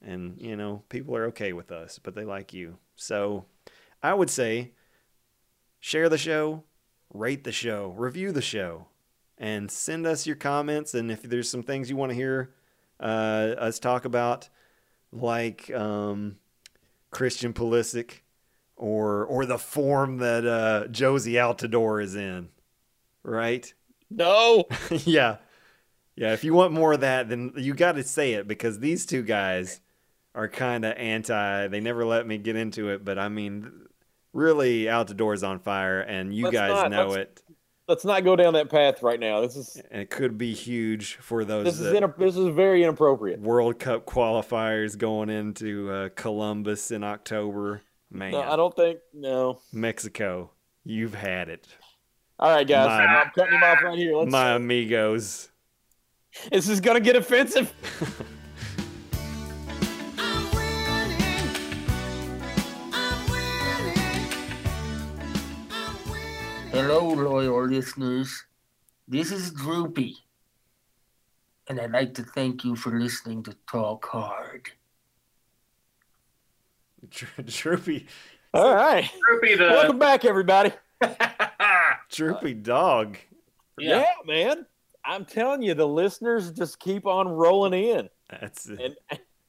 And, you know, people are okay with us, but they like you. So I would say share the show, rate the show, review the show, and send us your comments. And if there's some things you want to hear uh, us talk about, like um, Christian Pulisic or, or the form that uh, Jozy Altidore is in, right? No. [laughs] yeah. Yeah, if you want more of that, then you got to say it because these two guys are kind of anti. They never let me get into it, but I mean, really, Altidore's on fire, and you Let's guys not- know let's- it. Let's not go down that path right now. This is And it could be huge for those this is that- in, this is very inappropriate. World Cup qualifiers going into uh, Columbus in October. Man, No, I don't think no. Mexico, you've had it, All right, guys, My- I'm cutting him off right here. Let's, my amigos. This is gonna get offensive. I'm winning. I'm winning. I'm winning. Hello, loyal listeners. This is Droopy. And I'd like to thank you for listening to Talk Hard. Droopy, All right, Droopy the welcome back, everybody. [laughs] droopy dog. yeah. yeah, man. I'm telling you, the listeners just keep on rolling in. That's And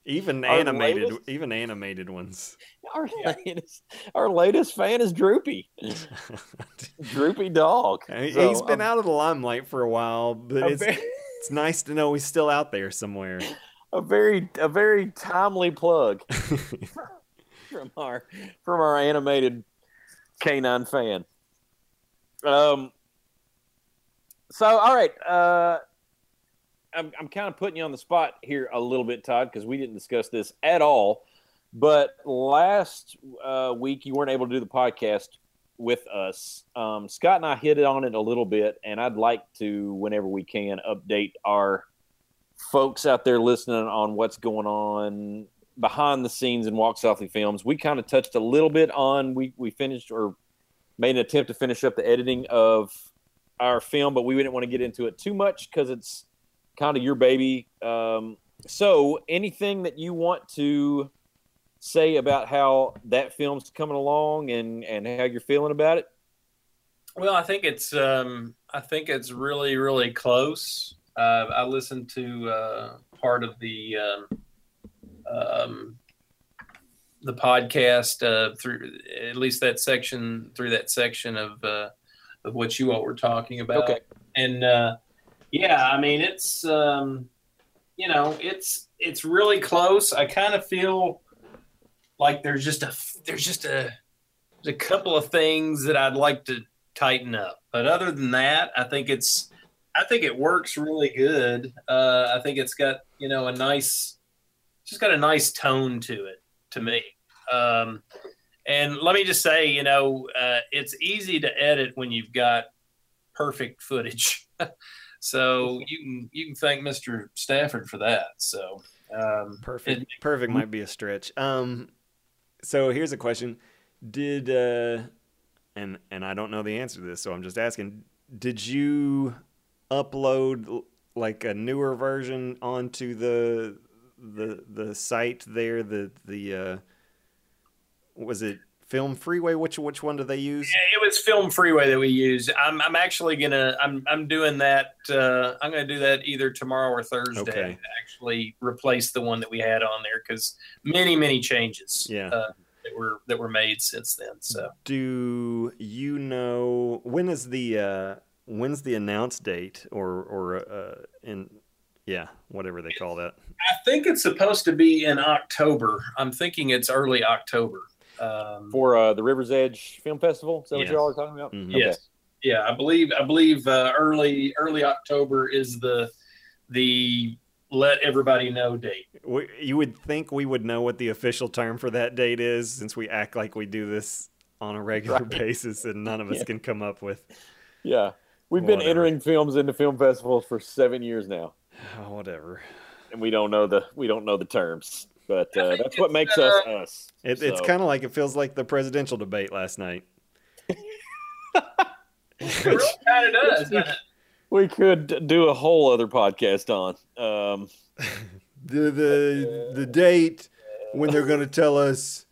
even animated, latest- even animated ones. our latest, our latest fan is Droopy, [laughs] Droopy Dog. He- So, he's been a- out of the limelight for a while, but a it's very, it's nice to know he's still out there somewhere. [laughs] a very, a very timely plug [laughs] from our from our animated canine fan. Um. So, all right. Uh, I'm I'm kind of putting you on the spot here a little bit, Todd, because we didn't discuss this at all. But last uh, week you weren't able to do the podcast with us. Um, Scott and I hit it on it a little bit, and I'd like to, whenever we can, update our folks out there listening on what's going on behind the scenes in Walk Softly Films. We kind of touched a little bit on we we finished or made an attempt to finish up the editing of our film, but we didn't want to get into it too much because it's kind of your baby. Um, so, anything that you want to say about how that film's coming along and and how you're feeling about it? Well, I think it's um, I think it's really really close. Uh, I listened to uh, part of the um, um, the podcast uh, through at least that section through that section of uh, of what you all were talking about. Okay. And uh, yeah, I mean it's um, you know it's it's really close. I kind of feel like there's just a there's just a there's a couple of things that I'd like to tighten up, but other than that, I think it's I think it works really good. Uh, I think it's got you know a nice just got a nice tone to it to me. Um, and let me just say, you know, uh, it's easy to edit when you've got perfect footage. [laughs] so you can you can thank Mr. Stafford for that. So um, Perfect. it- Perfect might be a stretch. Um, so here's a question: Did uh, and and I don't know the answer to this, so I'm just asking. Did you upload like a newer version onto the the the site there? The the uh, was it Film Freeway? Which which one do they use? Yeah, it was Film Freeway that we used. I'm I'm actually gonna I'm I'm doing that. Uh, I'm gonna do that either tomorrow or Thursday. Okay. Actually, replace the one that we had on there because many many changes. Yeah. Uh, that were that were made since then. So Do you know when is the uh, when's the announce date or or uh, in yeah whatever they call that? I think it's supposed to be in October. I'm thinking it's early October. Um, For uh, the Rivers Edge Film Festival. Is that Yes. what y'all are talking about? Mhm. Yes. Yeah, I believe I believe uh, early early October is the the let everybody know date. We, you would think we would know what the official term for that date is, since we act like we do this on a regular Right. basis, and none of us Yeah. can come up with Yeah. We've been entering films into film festivals for seven years now, oh, [sighs] whatever. and we don't know the we don't know the terms. But uh, that's what makes us uh, us. It, It's kind of like it feels like the presidential debate last night. Really kind of does. doesn't we could do a whole other podcast on. Um, [laughs] the the the date when they're going to tell us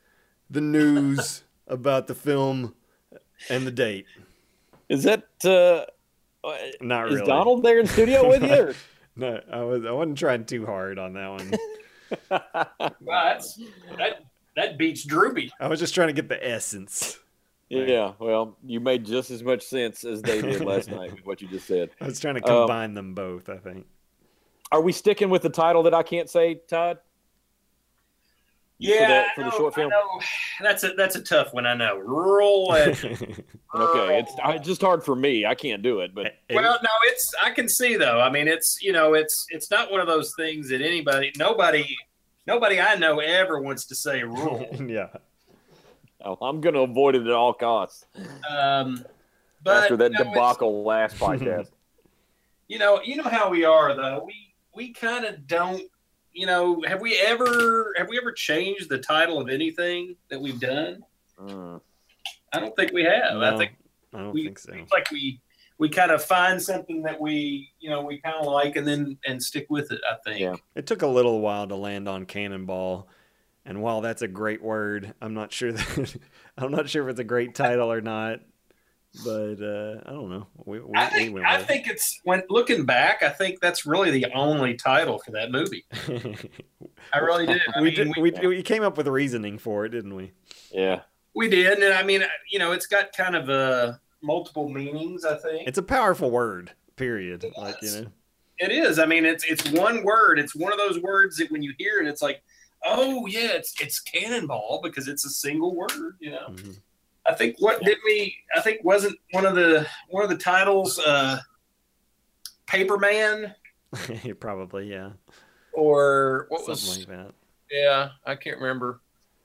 the news about the film and the date. is that uh, Not is really. Donald there in studio with you? Or? [laughs] No, I was I wasn't trying too hard on that one. [laughs] Wow, that's, that that beats Droopy. I was just trying to get the essence. yeah. Well, you made just as much sense as they did last night with what you just said. I was trying to Um, combine them both. I think. Are we sticking with the title that I can't say, Todd? Yeah, the- I for the short film? That's a that's a tough one. I know. Rural legend. [laughs] Okay, it's I, just hard for me. I can't do it, but Well, no, it's I can see though. I mean, it's you know, it's it's not one of those things that anybody, nobody, nobody I know ever wants to say [laughs] rural. yeah. oh, I'm going to avoid it at all costs Um, but after that you know, debacle last podcast. [laughs] you know, you know how we are though. We we kind of don't. You know, have we ever have we ever changed the title of anything that we've done? Mm. I don't think we have. I think I don't we think so. it's like we we kind of find something that we you know we kind of like and then and stick with it. I think. Yeah. It took a little while to land on cannonball, and while that's a great word, I'm not sure that [laughs] I'm not sure if it's a great title or not. But uh, I don't know. We, we, I think went I with think it's when looking back, I think that's really the only title for that movie. [laughs] I really did. I we, mean, did we, we came up with reasoning for it, didn't we? Yeah. we did, and I mean, you know, it's got kind of uh, multiple meanings. I think It's a powerful word. Period. Like you know. it is. I mean, it's it's one word. It's one of those words that when you hear it, it's like, oh yeah, it's it's cannonball because it's a single word. You know. Mhm. I think what did we? I think wasn't one of the one of the titles, uh, Paperman [laughs] Probably, yeah. or what Something was? like that. Yeah, I can't remember.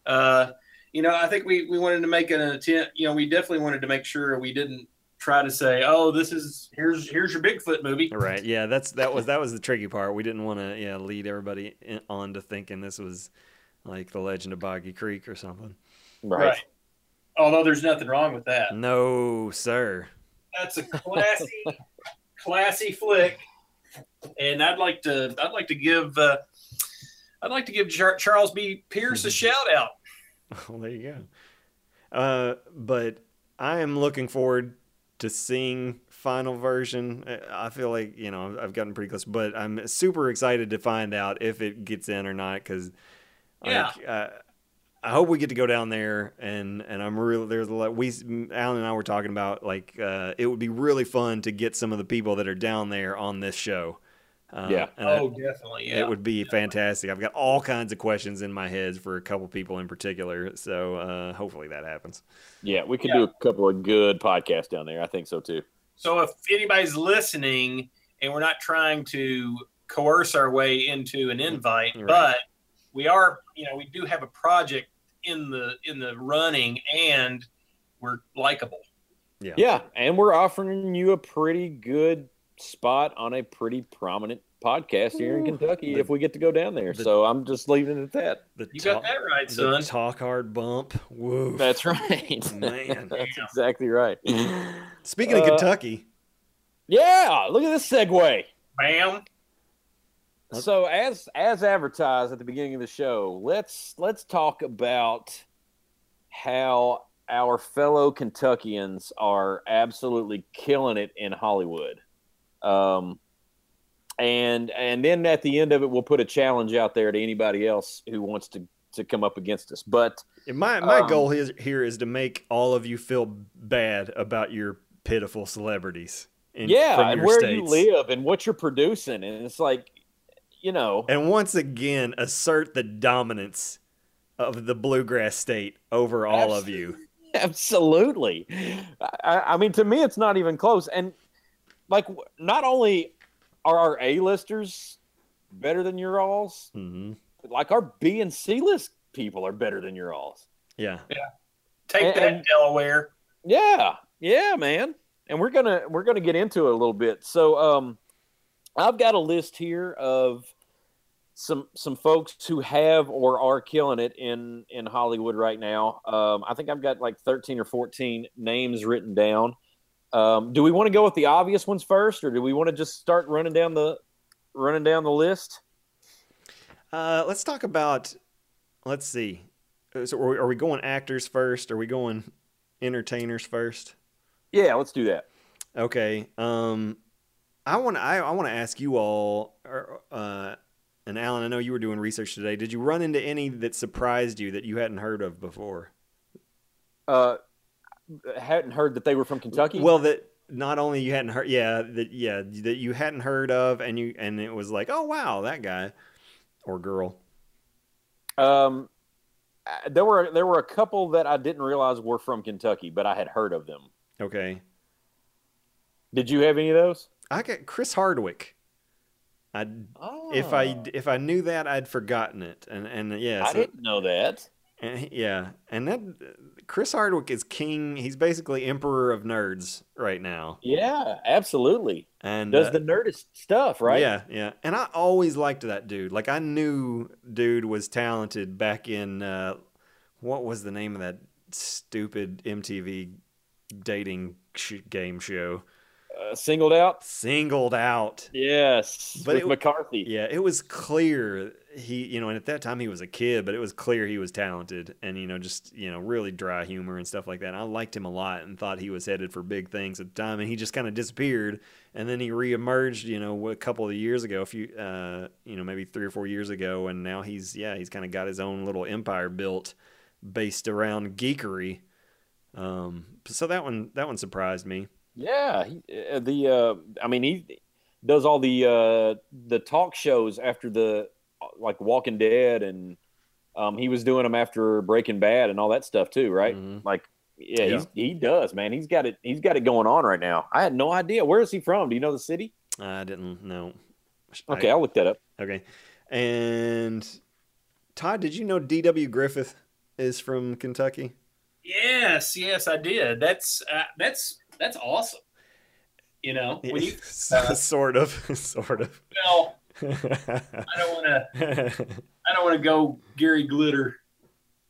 Uh, you know, I think we, we wanted to make an attempt. You know, we definitely wanted to make sure we didn't try to say, "Oh, this is here's here's your Bigfoot movie." Right. Yeah. That's that was that was the tricky part. We didn't want to yeah lead everybody in, on to thinking this was like the Legend of Boggy Creek or something. Right. Although there's nothing wrong with that. No, sir. That's a classy, [laughs] classy flick, and I'd like to I'd like to give uh, I'd like to give Char- Charles B. Pierce a [laughs] shout out. Well, there you go. Uh, but I am looking forward to seeing final version. I feel like you know I've gotten pretty close, but I'm super excited to find out if it gets in or not because Yeah. like, uh, I hope we get to go down there, and and I'm really there's a lot. We Alan and I were talking about like uh, it would be really fun to get some of the people that are down there on this show. Uh, Yeah. and I- Oh, definitely. Yeah. it would be fantastic. I've got all kinds of questions in my head for a couple people in particular, so uh, hopefully that happens. Yeah, we could Yeah. do a couple of good podcasts down there. I think so too. So if anybody's listening and we're not trying to coerce our way into an invite, Right. but we are, you know, we do have a project in the in the running and we're likable. Yeah. Yeah, and we're offering you a pretty good spot on a pretty prominent podcast here in Kentucky if we get to go down there. The- so I'm just leaving it at that. The You talk, got that right, the son. talk hard bump. Woo. That's right. [laughs] Man. [laughs] That's exactly right. Speaking of Uh, Kentucky, Yeah, look at this segue. Bam. So as as advertised at the beginning of the show, let's let's talk about how our fellow Kentuckians are absolutely killing it in Hollywood. Um and and then at the end of it we'll put a challenge out there to anybody else who wants to to come up against us. But my my um, goal is, here is to make all of you feel bad about your pitiful celebrities. In, yeah, and where states. you live and what you're producing and it's like you know, and once again assert the dominance of the bluegrass state over all of you. Absolutely. [laughs] I, I mean, to me, it's not even close. And like, not only are our A-listers better than your alls, hmm like our B and C list people are better than your alls. Yeah. Yeah, Take And- that, and- Delaware. Yeah, yeah, man. And we're gonna we're gonna get into it a little bit. So, um, I've got a list here of some some folks who have or are killing it in in Hollywood right now. Um, I think I've got like thirteen or fourteen names written down. Um, do we want to go with the obvious ones first, or do we want to just start running down the running down the list? Uh, let's talk about. Let's see. So, are we, are we going actors first? Are we going entertainers first? Yeah, let's do that. Okay. Um, I want I, I want to ask you all. Uh, and Alan, I know you were doing research today. Did you run into any that surprised you that you hadn't heard of before? Uh, hadn't heard that they were from Kentucky. Well, that not only you hadn't heard, yeah, that yeah that you hadn't heard of, and you and it was like, oh wow, that guy or girl. Um, uh, there were there were a couple that I didn't realize were from Kentucky, but I had heard of them. Okay, Did you have any of those? I got Chris Hardwick. I Oh, if I if I knew that I'd forgotten it, and and yeah, I so- didn't know that. And yeah, and that Chris Hardwick is king. He's basically emperor of nerds right now. Yeah, absolutely. And Does uh, the nerdist stuff, right? Yeah, yeah. And I always liked that dude. Like I knew dude was talented back in uh, what was the name of that stupid MTV dating sh- game show? Uh, singled out. Singled out. Yes, But with it- McCarthy. Yeah, it was clear he, you know, and at that time he was a kid, but it was clear he was talented and you know just you know really dry humor and stuff like that. And I liked him a lot and thought he was headed for big things at the time, and he just kind of disappeared, and then he reemerged, you know, a couple of years ago, a few, uh, you know, maybe three or four years ago, and now he's yeah he's kind of got his own little empire built based around geekery. Um, so that one that one surprised me. Yeah, he, uh, the uh, I mean he does all the uh, the talk shows after the uh, like Walking Dead, and um, he was doing them after Breaking Bad and all that stuff too, right? Mhm. Like, yeah, He's, he does, man. He's got it. He's got it going on right now. I had no idea. Where is he from? Do you know the city? I didn't know. I- Okay, I'll look that up. Okay. And Todd, did you know D.W. Griffith is from Kentucky? Yes, yes, I did. That's uh, that's that's awesome. You know, when you [laughs] uh, sort of, [laughs] sort of. well, I don't want to. [laughs] I don't want to go Gary Glitter.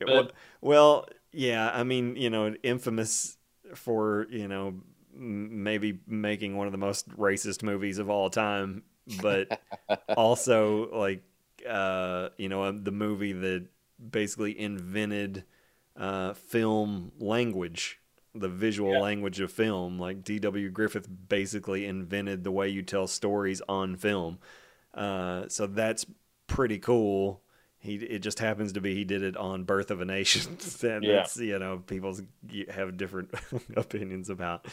well, well, yeah. I mean, you know, infamous for you know maybe making one of the most racist movies of all time, but also like uh, you know um, the movie that basically invented uh, film language, the visual Yeah. language of film. Like D.W. Griffith basically invented the way you tell stories on film. Uh, so that's pretty cool. he it just happens to be he did it on Birth of a Nation. [laughs] and Yeah. that's you know people have different [laughs] opinions about.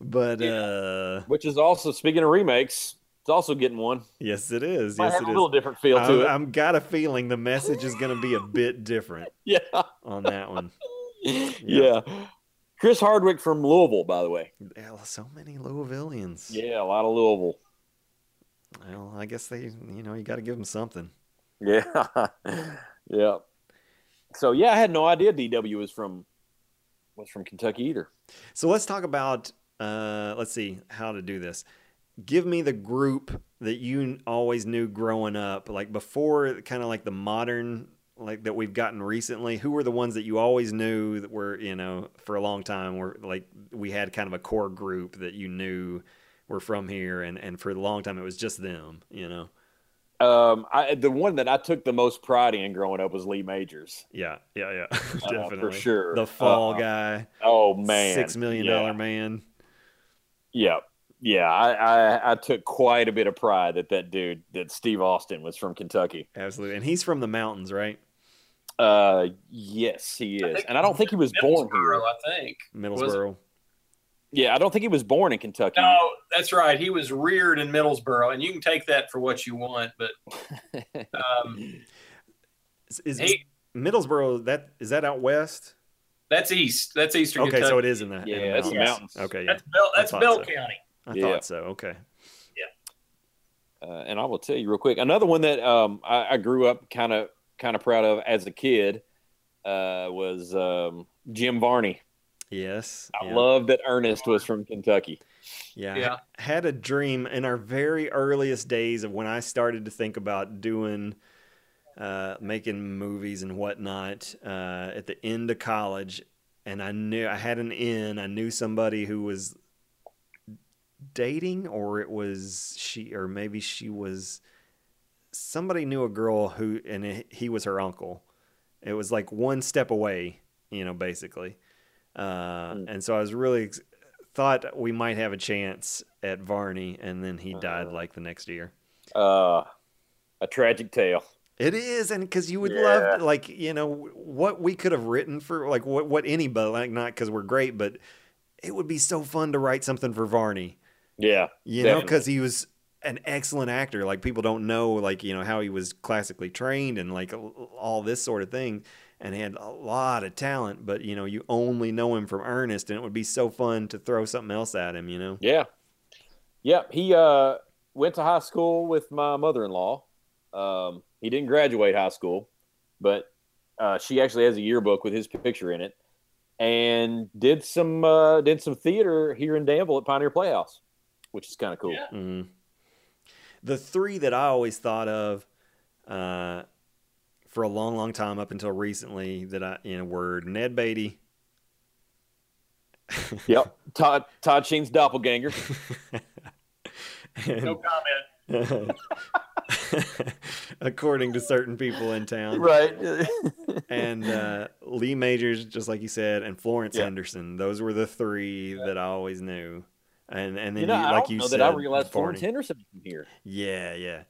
But uh Which is also speaking of remakes, it's also getting one. yes, it is. Might Yes, it a is. little different feel to I'm, it. I'm got a feeling the message is going to be a bit different [laughs] yeah. on that one. yeah. Chris Hardwick from Louisville, by the way. Yeah, so many Louisvillians. Yeah, a lot of Louisville. Well, I guess they, you know, you got to give them something. Yeah. [laughs] yeah. So yeah, I had no idea DW was from was from Kentucky either. So let's talk about. Uh, let's see how to do this. Give me the group that you always knew growing up, like before, kind of like the modern, like that we've gotten recently. Who were the ones that you always knew that were, you know, for a long time, were like we had kind of a core group that you knew were from here, and and for a long time it was just them, you know. Um, I, the one that I took the most pride in growing up was Lee Majors. Yeah, yeah, yeah, [laughs] Uh, definitely for sure. The fall Uh, guy, Oh man, six million yeah. man. Yeah, yeah. I, I I took quite a bit of pride that that dude that Steve Austin was from Kentucky. Absolutely, and he's from the mountains, right? Uh, yes, he is, think and I don't think he was born Middlesboro, here. I think. Middlesboro. Yeah, I don't think he was born in Kentucky. No, that's right. He was reared in Middlesboro, and you can take that for what you want. But [laughs] um, Is, is he, Middlesboro that is that out west? that's east. That's eastern. Okay, Kentucky. so it is in the in Yeah, the that's the mountains. mountains. Okay, yeah, That's Bell. That's Bell so. County. I Yeah. thought so. Okay, uh, and I will tell you real quick. Another one that um, I, I grew up kind of kind of proud of as a kid uh, was um, Jim Varney. yes, I yeah. love that Ernest was from Kentucky. Yeah, I Yeah. had a dream in our very earliest days of when I started to think about doing, uh, making movies and whatnot. Uh, at the end of college, and I knew I had an in. I knew somebody who was dating, or it was she, or maybe she was. Somebody knew a girl who, and it, he was her uncle. It was like one step away, you know, basically. Uh, Mm. And so I was really thought we might have a chance at Varney, and then he died Uh. like the next year. Uh, a tragic tale. It is, and because you would Yeah. love, like, you know, what we could have written for, like, what what anybody, like, not because we're great, but it would be so fun to write something for Varney, Yeah, you know, because he was an excellent actor. Like, people don't know, like, you know, how he was classically trained and like all this sort of thing, and he had a lot of talent. But you know, you only know him from Ernest, and it would be so fun to throw something else at him, you know. yeah, yeah. He uh, went to high school with my mother-in-law. Um, he didn't graduate high school, but uh, she actually has a yearbook with his picture in it, and did some uh, did some theater here in Danville at Pioneer Playhouse, which is kind of cool. Yeah. Mhm. The three that I always thought of uh, for a long, long time up until recently that I, you know, were Ned Beatty. [laughs] Yep, Todd Todd Sheen's doppelganger. and- No comment. [laughs] according to certain people in town. right. [laughs] And uh, Lee Majors, just like you said, and Florence Yeah. Henderson. Those were the three that I always knew. And and then you know, you, I like don't you know said, that I realized Florence Henderson from here. Yeah, yeah.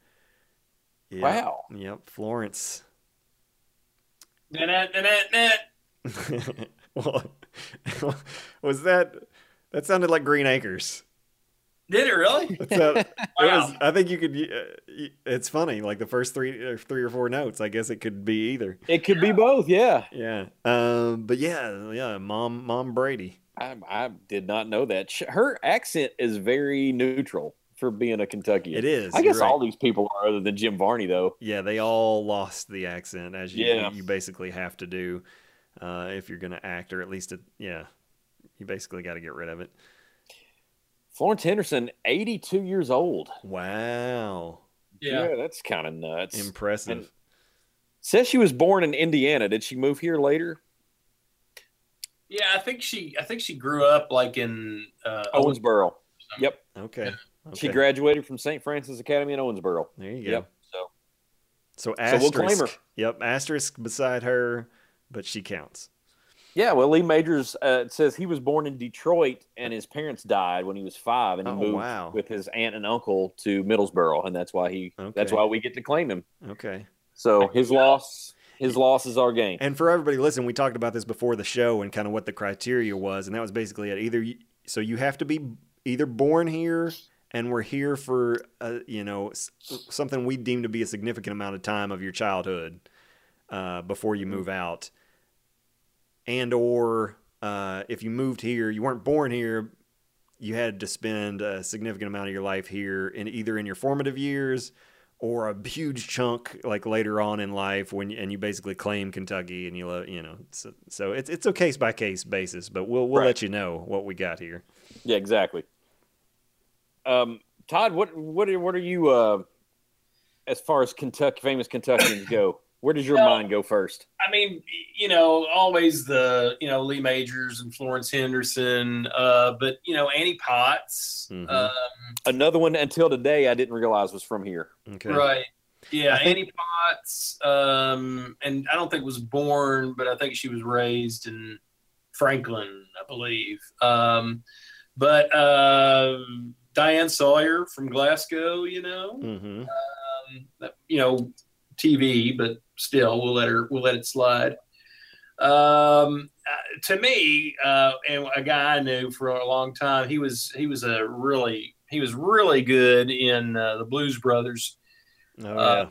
Yeah. Wow. Yep, Florence. [laughs] Well, [laughs] was that that sounded like Green Acres? Did it really? [laughs] That's how- it Wow. was, I think you could. Uh, it's funny, like the first three, uh, three or four notes. I guess it could be either. It could be both. Yeah, Yeah. Um. But yeah, yeah. Mom, Mom Brady. I, I did not know that. Her accent is very neutral for being a Kentuckian. It is. I guess right. all these people are, other than Jim Varney, though. Yeah, they all lost the accent, as you Yeah. you basically have to do uh, if you're going to act, or at least, it, yeah, you basically got to get rid of it. Florence Henderson, 82 years old. Wow, Yeah. that's kind of nuts. impressive. And- Says she was born in Indiana. Did she move here later? Yeah, I think she I think she grew up like in uh Owensboro. Yep. okay. She graduated from St. Francis Academy in Owensboro. There you go. Yep. So So So asterisk. we'll claim her. Yep, asterisk beside her, but she counts. Yeah, well, Lee Majors uh, says he was born in Detroit and his parents died when he was five, and he Oh, moved wow. with his aunt and uncle to Middlesboro, and that's why he that's why we get to claim him. Okay. So his loss, his loss is our gain. And for everybody listening, we talked about this before the show and kind of what the criteria was, and that was basically it. Either you, so you have to be either born here and we're here for uh, you know something we deem to be a significant amount of time of your childhood uh, before you move out, and or uh, if you moved here, you weren't born here, you had to spend a significant amount of your life here in either in your formative years or a huge chunk like later on in life when and you basically claim Kentucky and you lo- you know so, so it's it's a case by case basis but we'll we'll Right. let you know what we got here. Yeah, exactly. Um, Todd, what what are, what are you uh, as far as Kentucky famous Kentuckians go? Where does your Well, mind go first? I mean, you know, always the you know Lee Majors and Florence Henderson, uh, but you know Annie Potts, Mhm. um, Another one until today I didn't realize was from here. Okay. right? Yeah, think- Annie Potts, um, and I don't think was born, but I think she was raised in Franklin, I believe. Um, but uh, Diane Sawyer from Glasgow, you know, Mm-hmm. um, that- you know, TV, but still, we'll let her, we'll let it slide. Um, uh, to me, uh, and a guy I knew for a long time, he was he was a really he was really good in uh, the Blues Brothers. Oh Uh,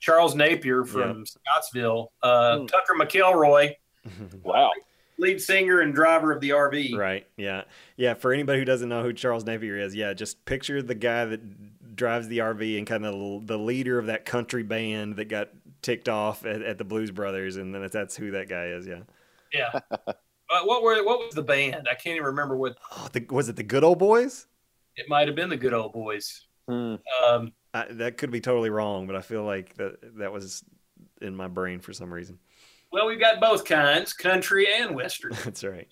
Charles Napier from Scottsville, uh, Hmm. Tucker McElroy. [laughs] Wow. lead singer and driver of the RV. Right. Yeah. Yeah. For anybody who doesn't know who Charles Napier is, yeah, just picture the guy that drives the RV and kind of the leader of that country band that got ticked off at, at the Blues Brothers, and then that's who that guy is. Yeah. Yeah. But [laughs] what were what was the band? I can't even remember what Oh, the, was it the Good Old Boys? it might have been. The Good Old Boys. Hmm. Um, I, that could be totally wrong, but I feel like that that was in my brain for some reason. well, we've got both kinds, country and western. [laughs] That's right.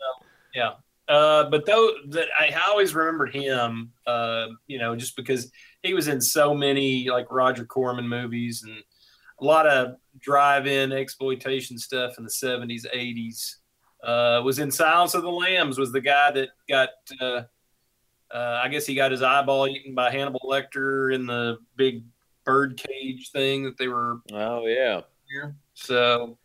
Yeah. Uh, but though that I always remembered him, uh, you know, just because he was in so many like Roger Corman movies and a lot of drive-in exploitation stuff in the seventies, eighties. Uh, was in Silence of the Lambs. Was the guy that got? Uh, uh, I guess he got his eyeball eaten by Hannibal Lecter in the big bird cage thing that they were Oh yeah. here. So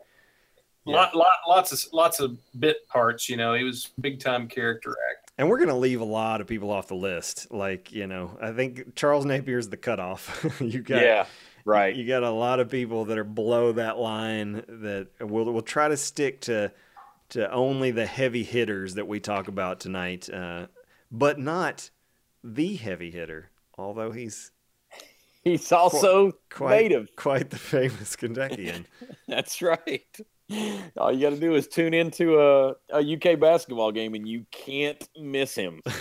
Yeah. lot, lot, lots of lots of bit parts. You know, he was big time character actor. And we're gonna leave a lot of people off the list. Like you know, I think Charles Napier's the cutoff. [laughs] you got Yeah. Right. You got a lot of people that are below that line that we'll we'll try to stick to to only the heavy hitters that we talk about tonight, uh, but not the heavy hitter. Although he's He's also quite native. quite the famous Kentuckian. [laughs] That's right. All you got to do is tune into a, a UK basketball game, and you can't miss him. [laughs]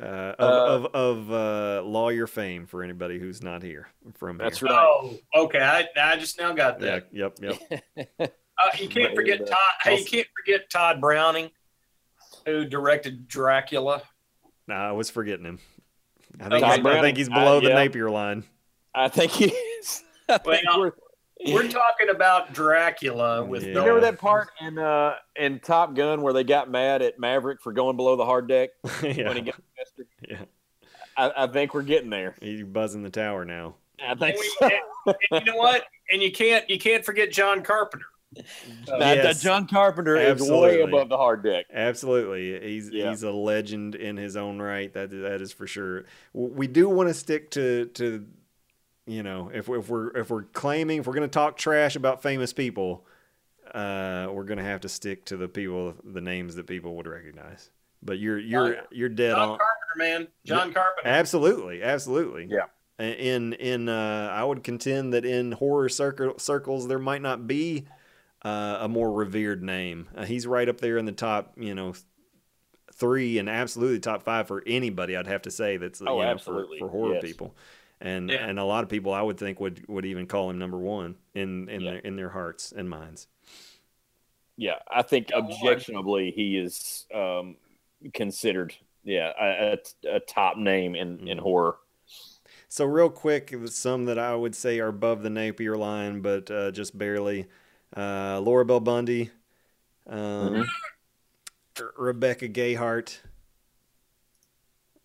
uh, of of, of uh, lawyer fame for anybody who's not here from That's here. right. Oh, okay. I, I just now got that. Yeah. that. Yep. Yep. [laughs] Uh, you can't forget uh, Todd. Hey, you can't forget Tod Browning, who directed Dracula. Nah, I was forgetting him. I think, Todd he's, I think he's below uh, the yeah. Napier line. I think he is. [laughs] I think Well, we're- We're [laughs] talking about Dracula with Yeah. You no- remember that part in uh, in Top Gun where they got mad at Maverick for going below the hard deck [laughs] yeah. when he got arrested? yeah. I, I think we're getting there. He's buzzing the tower now. I And, think we- so. and- and you know what? And you can't you can't forget John Carpenter. Uh, Now, Yes. John Carpenter is way above the hard deck. Absolutely, he's Yeah. he's a legend in his own right. That that is for sure. We do want to stick to to, you know, if we- if we're if we're claiming if we're going to talk trash about famous people, uh, we're going to have to stick to the people the names that people would recognize. But you're you're yeah. you're dead John on. Carpenter, man. John Carpenter. Absolutely, absolutely. Yeah. In in uh, I would contend that in horror circle, circles there might not be uh, a more revered name. Uh, he's right up there in the top, you know, three and absolutely top five for anybody. I'd have to say that's Oh, you know, absolutely. for, for horror Yes. people, and Yeah. and a lot of people I would think would would even call him number one in in Yeah. their in their hearts and minds. Yeah, I think Yeah, objectionably he is um, considered yeah a, a, a top name in, in Mhm. horror. So real quick, some that I would say are above the Napier line, but uh, just barely. Uh, Laura Bell Bundy, um, Mhm. Re- Rebecca Gayhart,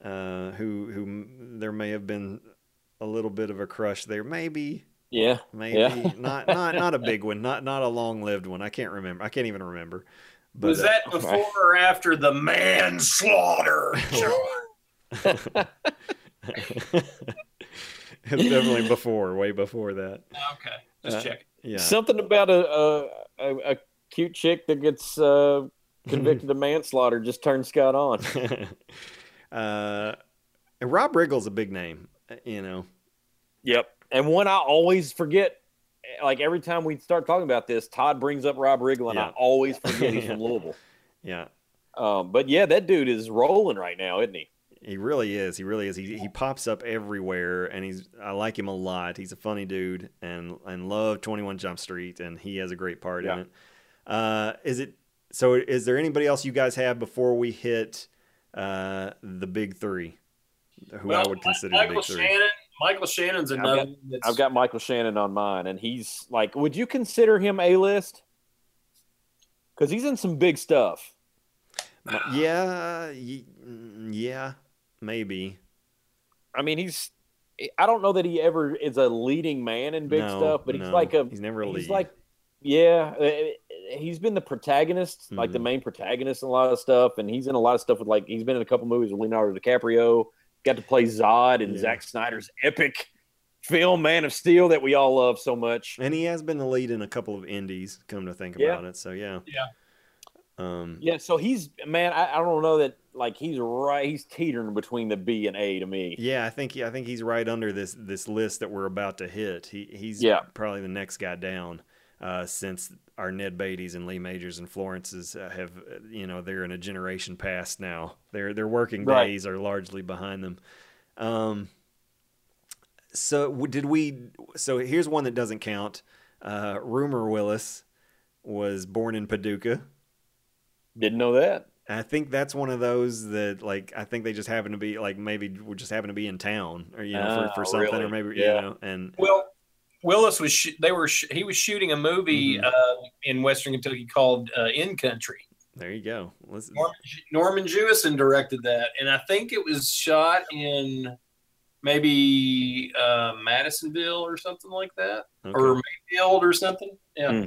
uh, who who there may have been a little bit of a crush there. Maybe, Yeah. maybe Yeah. [laughs] not not not a big one, not not a long lived one. I can't remember. I can't even remember. But was uh, that before or after the manslaughter? [laughs] it's definitely before, way before that. okay, just Uh, checking. Yeah. Something about a a, a, a cute chick that gets uh, [laughs] convicted of manslaughter just turned Scott on. uh, and Rob Riggle's a big name, uh, you know. Yep. And one I always forget. Like every time we start talking about this, Todd brings up Rob Riggle, and I always forget he's [laughs] Yeah. from Louisville. Yeah, Um, but yeah, that dude is rolling right now, isn't he? he really is. He really is. He he pops up everywhere, and he's I like him a lot. He's a funny dude, and and love Twenty One Jump Street, and he has a great part in Yeah. it. Uh, is it so? Is there anybody else you guys have before we hit uh, the big three? Who I would consider the Michael big three. Shannon. Michael Shannon's I've another. got- that's, I've got Michael Shannon on mine, and he's like, would you consider him a list? Because he's in some big stuff. Yeah, mm, yeah, maybe. I mean, he's. I don't know that he ever is a leading man in big No, stuff, but he's no, like a. he's never a He's like, yeah, uh, he's been the protagonist, like the Mhm. main protagonist in a lot of stuff, and he's in a lot of stuff with like he's been in a couple movies with Leonardo DiCaprio. Got to play Zod in Yeah. Zack Snyder's epic film Man of Steel that we all love so much. And he has been the lead in a couple of indies, come to think Yeah. about it. So yeah. Yeah. Um Yeah, so he's man, I, I don't know that like he's right. He's teetering between the B and A to me. yeah, I think I think he's right under this this list that we're about to hit. He he's Yeah. probably the next guy down. Uh, since our Ned Beatty's and Lee Majors and Florence's uh, have, uh, you know, they're in a generation past now. Their their working Right. days are largely behind them. Um, so did we? So here's one that doesn't count. Uh, Rumor Willis was born in Paducah. Didn't know that. I think that's one of those that like I think they just happen to be like maybe we just happen to be in town or you know for, for Oh, something really? or maybe Yeah. you know and Well, Willis was sh- they were sh- he was shooting a movie Mhm. uh, in Western Kentucky called uh, In Country. there you go. Let's, Norman, Norman Jewison directed that, and I think it was shot in maybe uh, Madisonville or something like that, okay. or Mayfield or something. Yeah, Hmm.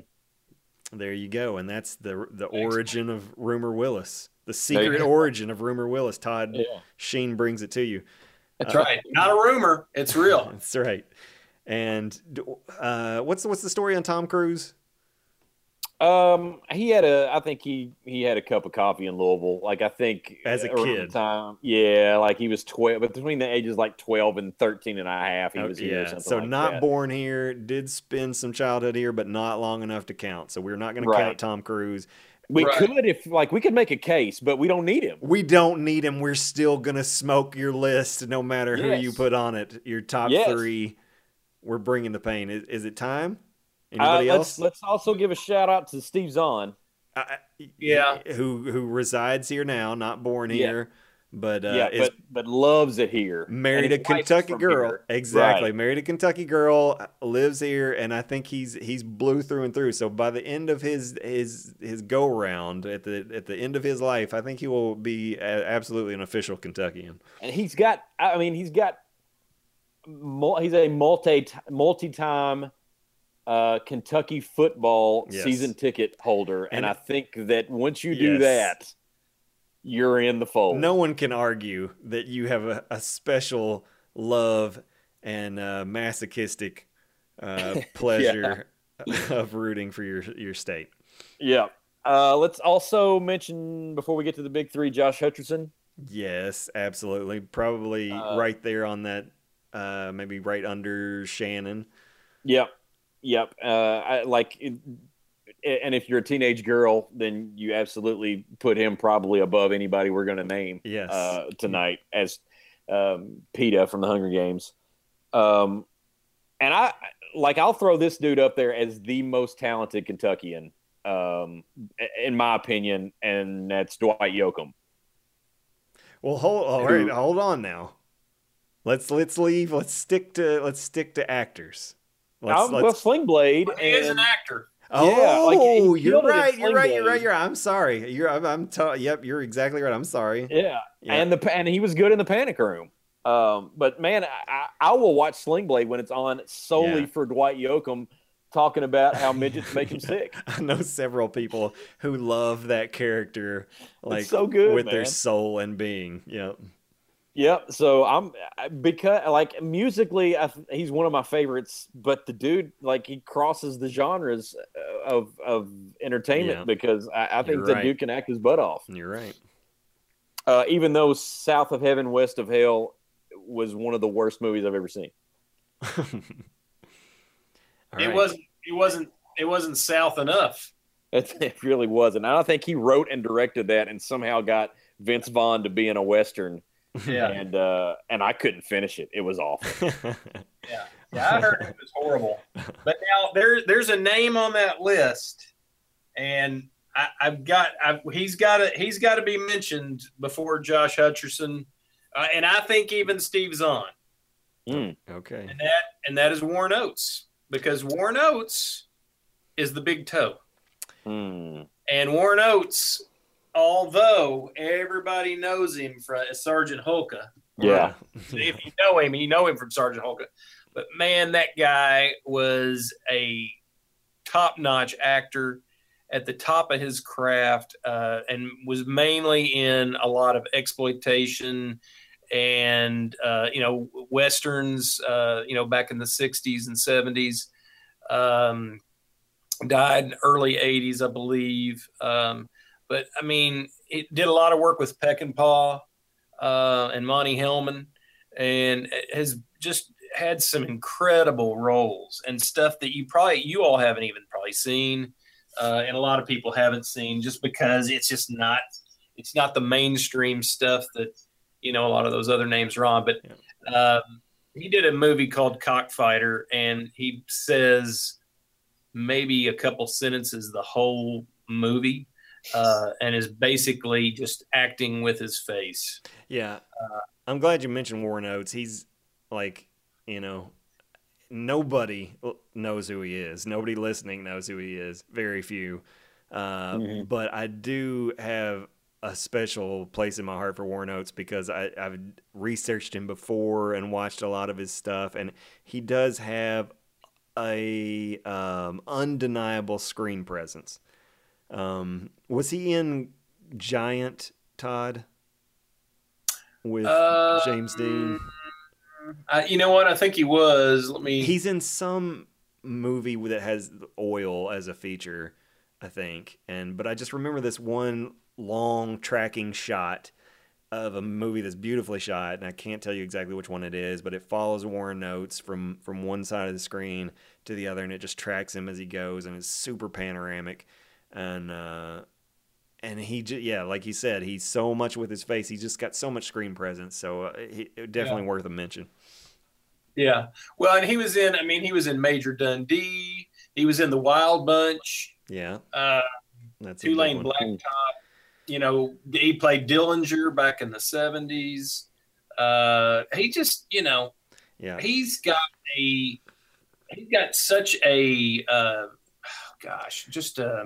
there you go, and that's the the origin of Rumor Willis, the secret origin of Rumor Willis. Todd Yeah. Sheen brings it to you. that's Uh, right. Not a rumor; it's real. [laughs] That's right. And uh, what's what's the story on Tom Cruise? Um, he had a. I think he he had a cup of coffee in Louisville. Like I think As a around kid. time, yeah, like he was twelve, but between the ages like twelve and 13 and a half, he Oh, was here. yeah, something so like not that. born here, did spend some childhood here, but not long enough to count. So we're not going to count Tom Cruise. We Right. could if like we could make a case, but we don't need him. We don't need him. We're still going to smoke your list no matter who you put on it. Your top Yes. three. We're bringing the pain. Is, is it time? Uh, Anybody let's else? let's also give a shout out to Steve Zahn. I- I- Yeah. Who who resides here now, not born Yeah. here, but uh, yeah, is but but loves it here. married a And his wife is Kentucky girl. here. Exactly. Right. Married a Kentucky girl, lives here, and I think he's he's blue through and through. So by the end of his his his go round at the at the end of his life, I think he will be absolutely an official Kentuckian. and he's got i mean he's got mul- he's a multi multi-time uh, kentucky football Yes. season ticket holder and, And- i think that once you do Yes. that you're in the fold No one can argue that you have a, a special love and uh, masochistic uh, [laughs] pleasure of rooting for your your state. yeah uh, let's also mention before we get to the big three josh hutcherson Yes, absolutely. Probably Uh, right there on that, uh, maybe right under Shannon. yep yep uh, I, like it, and if you're a teenage girl then you absolutely put him probably above anybody we're going to name Yes. uh, tonight as um, Peeta from the Hunger Games. Um, and I like I'll throw this dude up there as the most talented Kentuckian, um, in my opinion, and that's Dwight Yoakam. well, hold all right, hold on now. Let's let's leave. Let's stick to let's stick to actors. Let's, Um, well, Sling Blade, He is an actor. Oh, Yeah, like, you're killed it at right. You're Sling right. You're right. You're. I'm sorry. You're. I'm. I'm t- yep. You're exactly right. I'm sorry. yeah, Yeah. and the and he was good in the Panic Room. Um, but man, I, I will watch Sling Blade when it's on solely Yeah. for Dwight Yoakam talking about how midgets make him [laughs] sick. I know several people who love that character, like so good, with their soul and being. Yep. Yep. So I'm because like musically, I, he's one of my favorites. But the dude, like, he crosses the genres uh, of of entertainment Yeah. because I, I think You're the right. dude can act his butt off. You're right. Uh, even though South of Heaven, West of Hell was one of the worst movies I've ever seen. [laughs] All it right. wasn't. It wasn't. It wasn't south enough. It, [laughs] it really wasn't. I don't think he wrote and directed that, and somehow got Vince Vaughn to be in a western. Yeah. And uh, and I couldn't finish it. It was awful. [laughs] Yeah, [laughs] yeah. I heard it was horrible. But now there, there's a name on that list, and I, I've got, I've, he's got to, he's got to be mentioned before Josh Hutcherson, uh, and I think even Steve Zahn, Mm. okay. and that, and that is Warren Oates because Warren Oates is the big toe, Hmm. and Warren Oates, although everybody knows him from Sergeant Hulka, Yeah. if you know him, you know him from Sergeant Hulka. But man, that guy was a top-notch actor at the top of his craft, uh, and was mainly in a lot of exploitation and uh, you know westerns. Uh, you know, back in the '60s and '70s. Um, died in early '80s, I believe. Um, but I mean, it did a lot of work with peck Peckinpah uh, and Monte Hellman, and has just had some incredible roles and stuff that you probably you all haven't even probably seen, uh, and a lot of people haven't seen just because it's just not it's not the mainstream stuff that you know a lot of those other names are on. But um, he did a movie called Cockfighter, and he says maybe a couple sentences the whole movie. Uh, and is basically just acting with his face. Yeah. I'm glad you mentioned Warren Oates. He's like, you know, nobody knows who he is. Nobody listening knows who he is. Very few. Uh, Mhm. But I do have a special place in my heart for Warren Oates because I, I've researched him before and watched a lot of his stuff, and he does have a um, undeniable screen presence. Um, was he in Giant Todd with Uh, James Dean? Uh, you know what? I think he was. Let me. He's in some movie that has oil as a feature, I think. And but I just remember this one long tracking shot of a movie that's beautifully shot, and I can't tell you exactly which one it is, but it follows Warren Oates from from one side of the screen to the other, and it just tracks him as he goes, and it's super panoramic, and uh, and he just yeah, like you said, he's so much with his face, He just got so much screen presence, so uh, he, definitely worth a mention. Yeah. Well, and he was in. I mean, he was in Major Dundee. He was in the Wild Bunch. Yeah, Uh, that's a Two-Lane. Blacktop. You know, he played Dillinger back in the seventies. Uh, he just, you know, Yeah, he's got a he's got such a uh, gosh, just uh,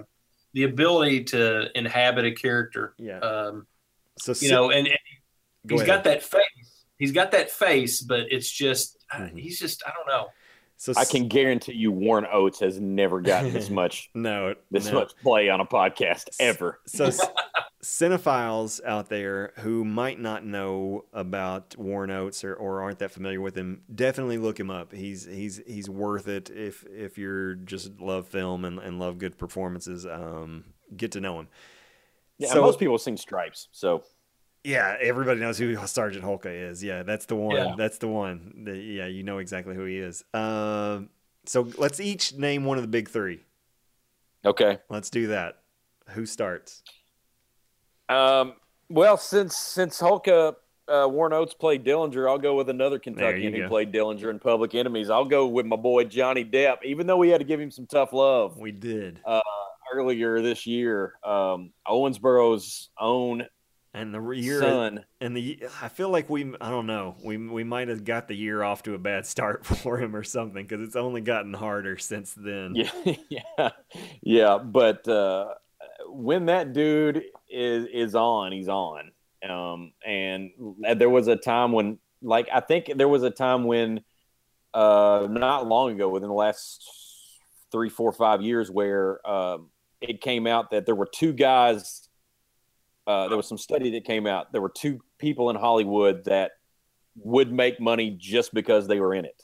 the ability to inhabit a character. yeah. Um, so you know, and, and Go he's ahead. got that face. He's got that face, but it's just uh, Mhm. he's just I don't know. So I can guarantee you, Warren Oates has never gotten this [laughs] much [laughs] no this no. much play on a podcast ever. So, [laughs] cinephiles out there who might not know about Warren Oates or, or aren't that familiar with him, definitely look him up. He's he's he's worth it if if you're just love film and, and love good performances. Um, get to know him. Yeah, So- most people sing Stripes, so Yeah, everybody knows who Sergeant Hulka is. Yeah, that's the one. Yeah. That's the one. The- yeah, you know exactly who he is. Um, so let's each name one of the big three. okay. Let's do that. Who starts? Um, well, since since Hulka uh, Warren Oates played Dillinger, I'll go with another Kentuckian who go. played Dillinger in Public Enemies. I'll go with my boy Johnny Depp, even though we had to give him some tough love We did. earlier this year. Um, Owensboro's own And the year son. And the I feel like we I don't know we we might have got the year off to a bad start [laughs] for him or something because it's only gotten harder since then. Yeah, [laughs] yeah, yeah. But uh, when that dude is is on, he's on. Um, and there was a time when like I think there was a time when, uh, not long ago, within the last three, four, five years, where um, it came out that there were two guys. Uh, there was some study that came out. There were two people in Hollywood that would make money just because they were in it,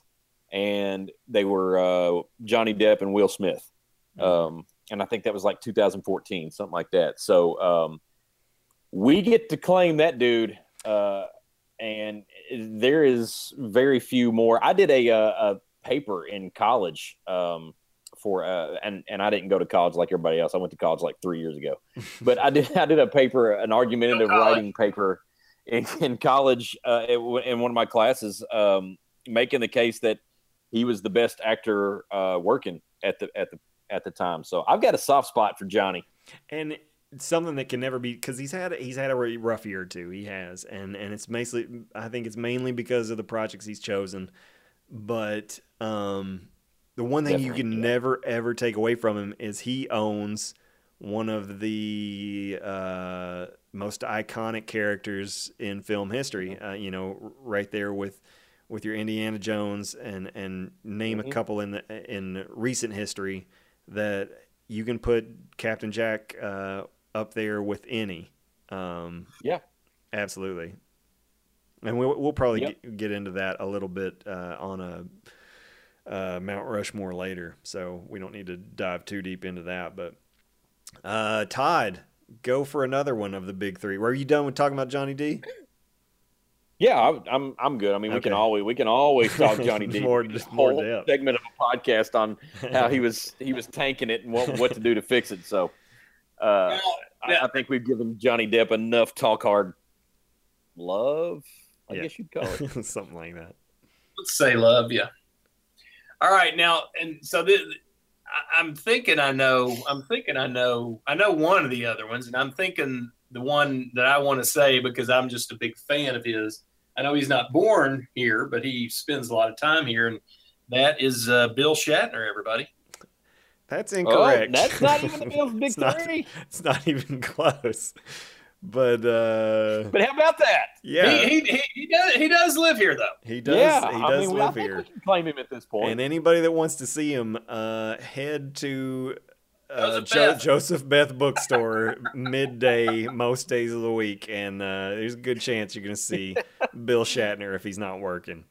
and they were uh, Johnny Depp and Will Smith. Um, and I think that was like 2014, something like that. So um, we get to claim that dude, uh, and there is very few more. I did a, a, a paper in college um, for, uh, and and I didn't go to college like everybody else. I went to college like three years ago, [laughs] but I did I did a paper, an argumentative writing paper in, in college uh, in in one of my classes, um, making the case that he was the best actor uh, working at the at the at the time. So I've got a soft spot for Johnny. and something that can never be because he's had he's had a really rough year too. He has, and and it's basically I think it's mainly because of the projects he's chosen. But um, the one thing you can yeah. never ever take away from him is he owns one of the uh, most iconic characters in film history. Uh, you know, right there with with your Indiana Jones and and name a Mhm. couple in the in recent history that you can put Captain Jack uh, up there with any. Um, Yeah. absolutely. And we'll we'll probably Yep. get, get into that a little bit uh, on a uh, Mount Rushmore later, so we don't need to dive too deep into that. But uh, Todd, go for another one of the big three. Were you done with talking about Johnny D? Yeah, I, I'm I'm good. I mean, we can always we can always talk [laughs] Johnny D. More- This more depth. segment of a podcast on how he [laughs] was he was tanking it and what, what to do to fix it. So, uh, Well, I, I think we've given Johnny Depp enough talk hard love. I Yeah. guess you'd call it. [laughs] Something like that. let's say love yeah all right now and so this, I, i'm thinking i know i'm thinking i know i know one of the other ones and i'm thinking the one that i want to say because i'm just a big fan of his i know he's not born here but he spends a lot of time here and that is uh, bill shatner everybody That's Oh, incorrect. that's not even the [laughs] Bills' big It's not- three. It's not even close. But uh, But how about that? yeah, he, he, he, he does he does live here though he does. yeah, he I does mean, I live think here. we can claim him at this point. And anybody that wants to see him, uh, head to uh, Joseph jo- Beth. Joseph Beth Bookstore [laughs] midday most days of the week, and uh, there's a good chance you're going to see [laughs] Bill Shatner if he's not working.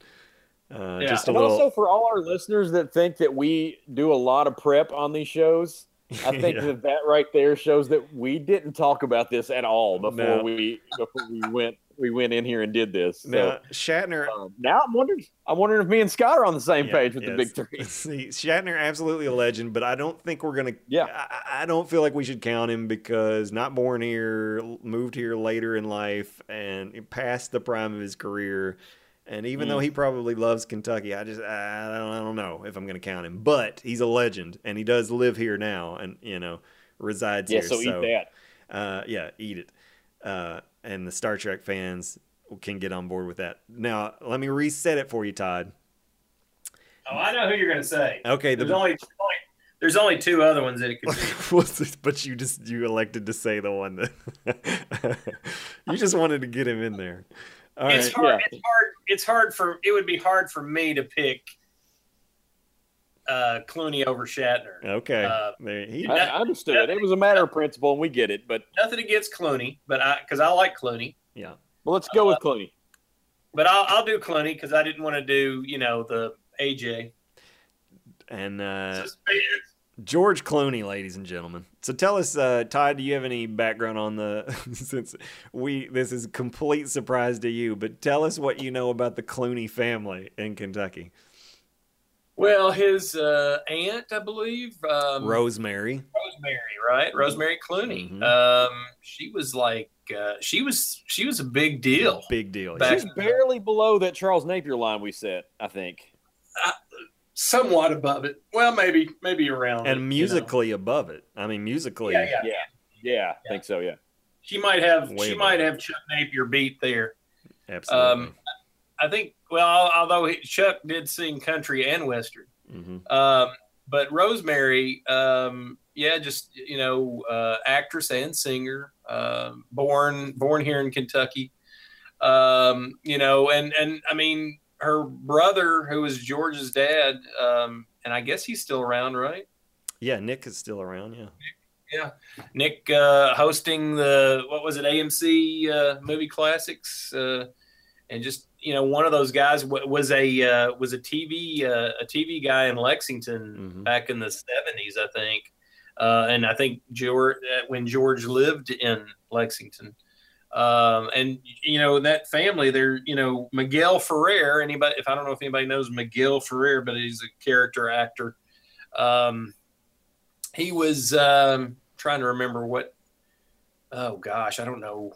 Uh, Yeah. Just a and little. also for all our listeners that think that we do a lot of prep on these shows, I [laughs] think Yeah. that that right there shows that we didn't talk about this at all before No. we before we went we went in here and did this. So, now Shatner um, now I'm wondering I'm wondering if me and Scott are on the same Yeah, page with the big [laughs] three. See, Shatner absolutely a legend, but I don't think we're gonna. Yeah. I, I don't feel like we should count him because not born here, moved here later in life, and past the prime of his career. And even Mm. though he probably loves Kentucky, I just I don't, I don't know if I'm gonna count him. But he's a legend, and he does live here now, and you know resides here. Yeah, here. so eat that. Uh, yeah, eat it. Uh, and the Star Trek fans can get on board with that. Now, let me reset it for you, Todd. oh i know who you're going to say Okay, there's the only, only there's only two other ones that it could be [laughs] but you just you elected to say the one that [laughs] you just wanted to get him in there. All right. it's hard. yeah. It's hard. It's hard for. It would be hard for me to pick uh, Clooney over Shatner. Okay. Uh, there, he, I, I understood. It was a matter of principle, and we get it. But Nothing against Clooney, but I because I like Clooney. yeah. well, let's go with Clooney. But I'll, I'll do Clooney because I didn't want to do you know the AJ. And uh, Suspense. George Clooney, ladies and gentlemen. So tell us, uh, Todd, do you have any background on the? [laughs] since we this is a complete surprise to you, but tell us what you know about the Clooney family in Kentucky. Well, his uh, aunt, I believe, um, Rosemary. Rosemary, right? Rosemary Clooney. Mhm. Um, she was like, uh, she was, she was a big deal. Big deal. She's barely below that Charles Napier line we set. I think. Somewhat above it. Well, maybe, maybe around. it, and you know. musically above it. I mean, musically. Yeah, yeah. Yeah, yeah, I think so. Yeah. She might have, Way she above. might have Chuck Napier beat there. Absolutely. Um, I think. Well, although he, Chuck did sing country and western, hmm um, but Rosemary, um, yeah, just you know, uh, actress and singer, um born born here in Kentucky. Um, you know, and and I mean, her brother, who was George's dad, um, and I guess he's still around, right? Yeah, Nick is still around. Yeah. Yeah, Nick uh, hosting the what was it AMC uh, movie classics, uh, and just you know one of those guys w- was a uh, was a TV uh, a TV guy in Lexington Mhm. back in the seventies, I think, uh, and I think George when George lived in Lexington. Um, and you know that family, they're you know Miguel Ferrer. Anybody? If I don't know if anybody knows Miguel Ferrer, but he's a character actor. Um, he was um, trying to remember what. Oh gosh, I don't know.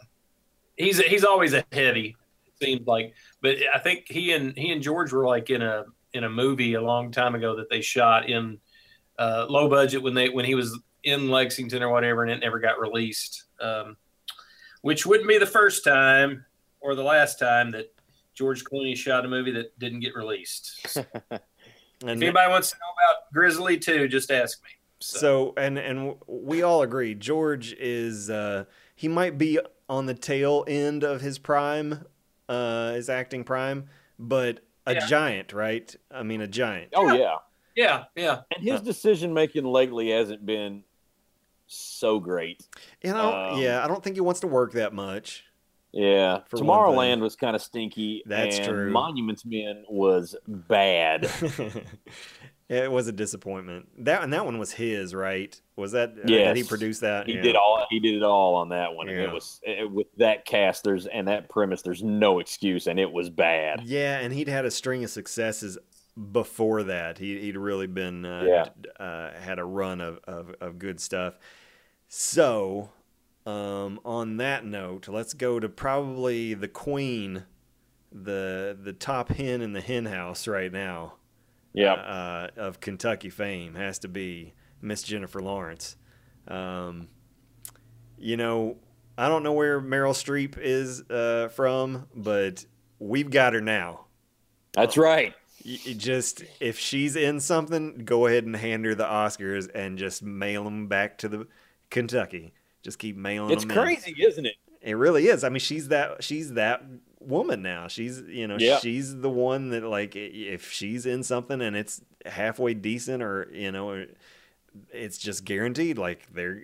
He's he's always a heavy. Seems like, but I think he and he and George were like in a in a movie a long time ago that they shot in uh, low budget when they when he was in Lexington or whatever, and it never got released. Um, which wouldn't be the first time or the last time that George Clooney shot a movie that didn't get released. [laughs] So if anybody wants to know about Grizzly 2, just ask me. so and and we all agree George is uh he might be on the tail end of his prime, uh his acting prime, but a Yeah. giant, right? I mean a giant. Oh yeah, Yeah, yeah. and his decision making lately hasn't been so great. You know, Um, yeah, I don't think he wants to work that much. Yeah, Tomorrowland was kind of stinky. That's and true. Monuments Men was bad. [laughs] it was a disappointment. That and that one was his, right? Was that uh, Yes. did he produced that? He Yeah. did all. He did it all on that one, and it was it, with that cast. There's and that premise. There's no excuse, and it was bad. Yeah, and he'd had a string of successes before that. He, he'd really been uh, Yeah. uh, had a run of, of, of good stuff. So, um, on that note, let's go to probably the queen, the the top hen in the hen house right now. Yeah, uh, of Kentucky fame has to be Miss Jennifer Lawrence. Um, you know, I don't know where Meryl Streep is uh, from, but we've got her now. that's right. Just if she's in something, go ahead and hand her the Oscars and just mail them back to the Kentucky. Just keep mailing It's them. in. crazy, isn't it? It really is. I mean, she's that she's that woman now. She's you know Yeah. she's the one that like if she's in something and it's halfway decent or you know it's just guaranteed like they're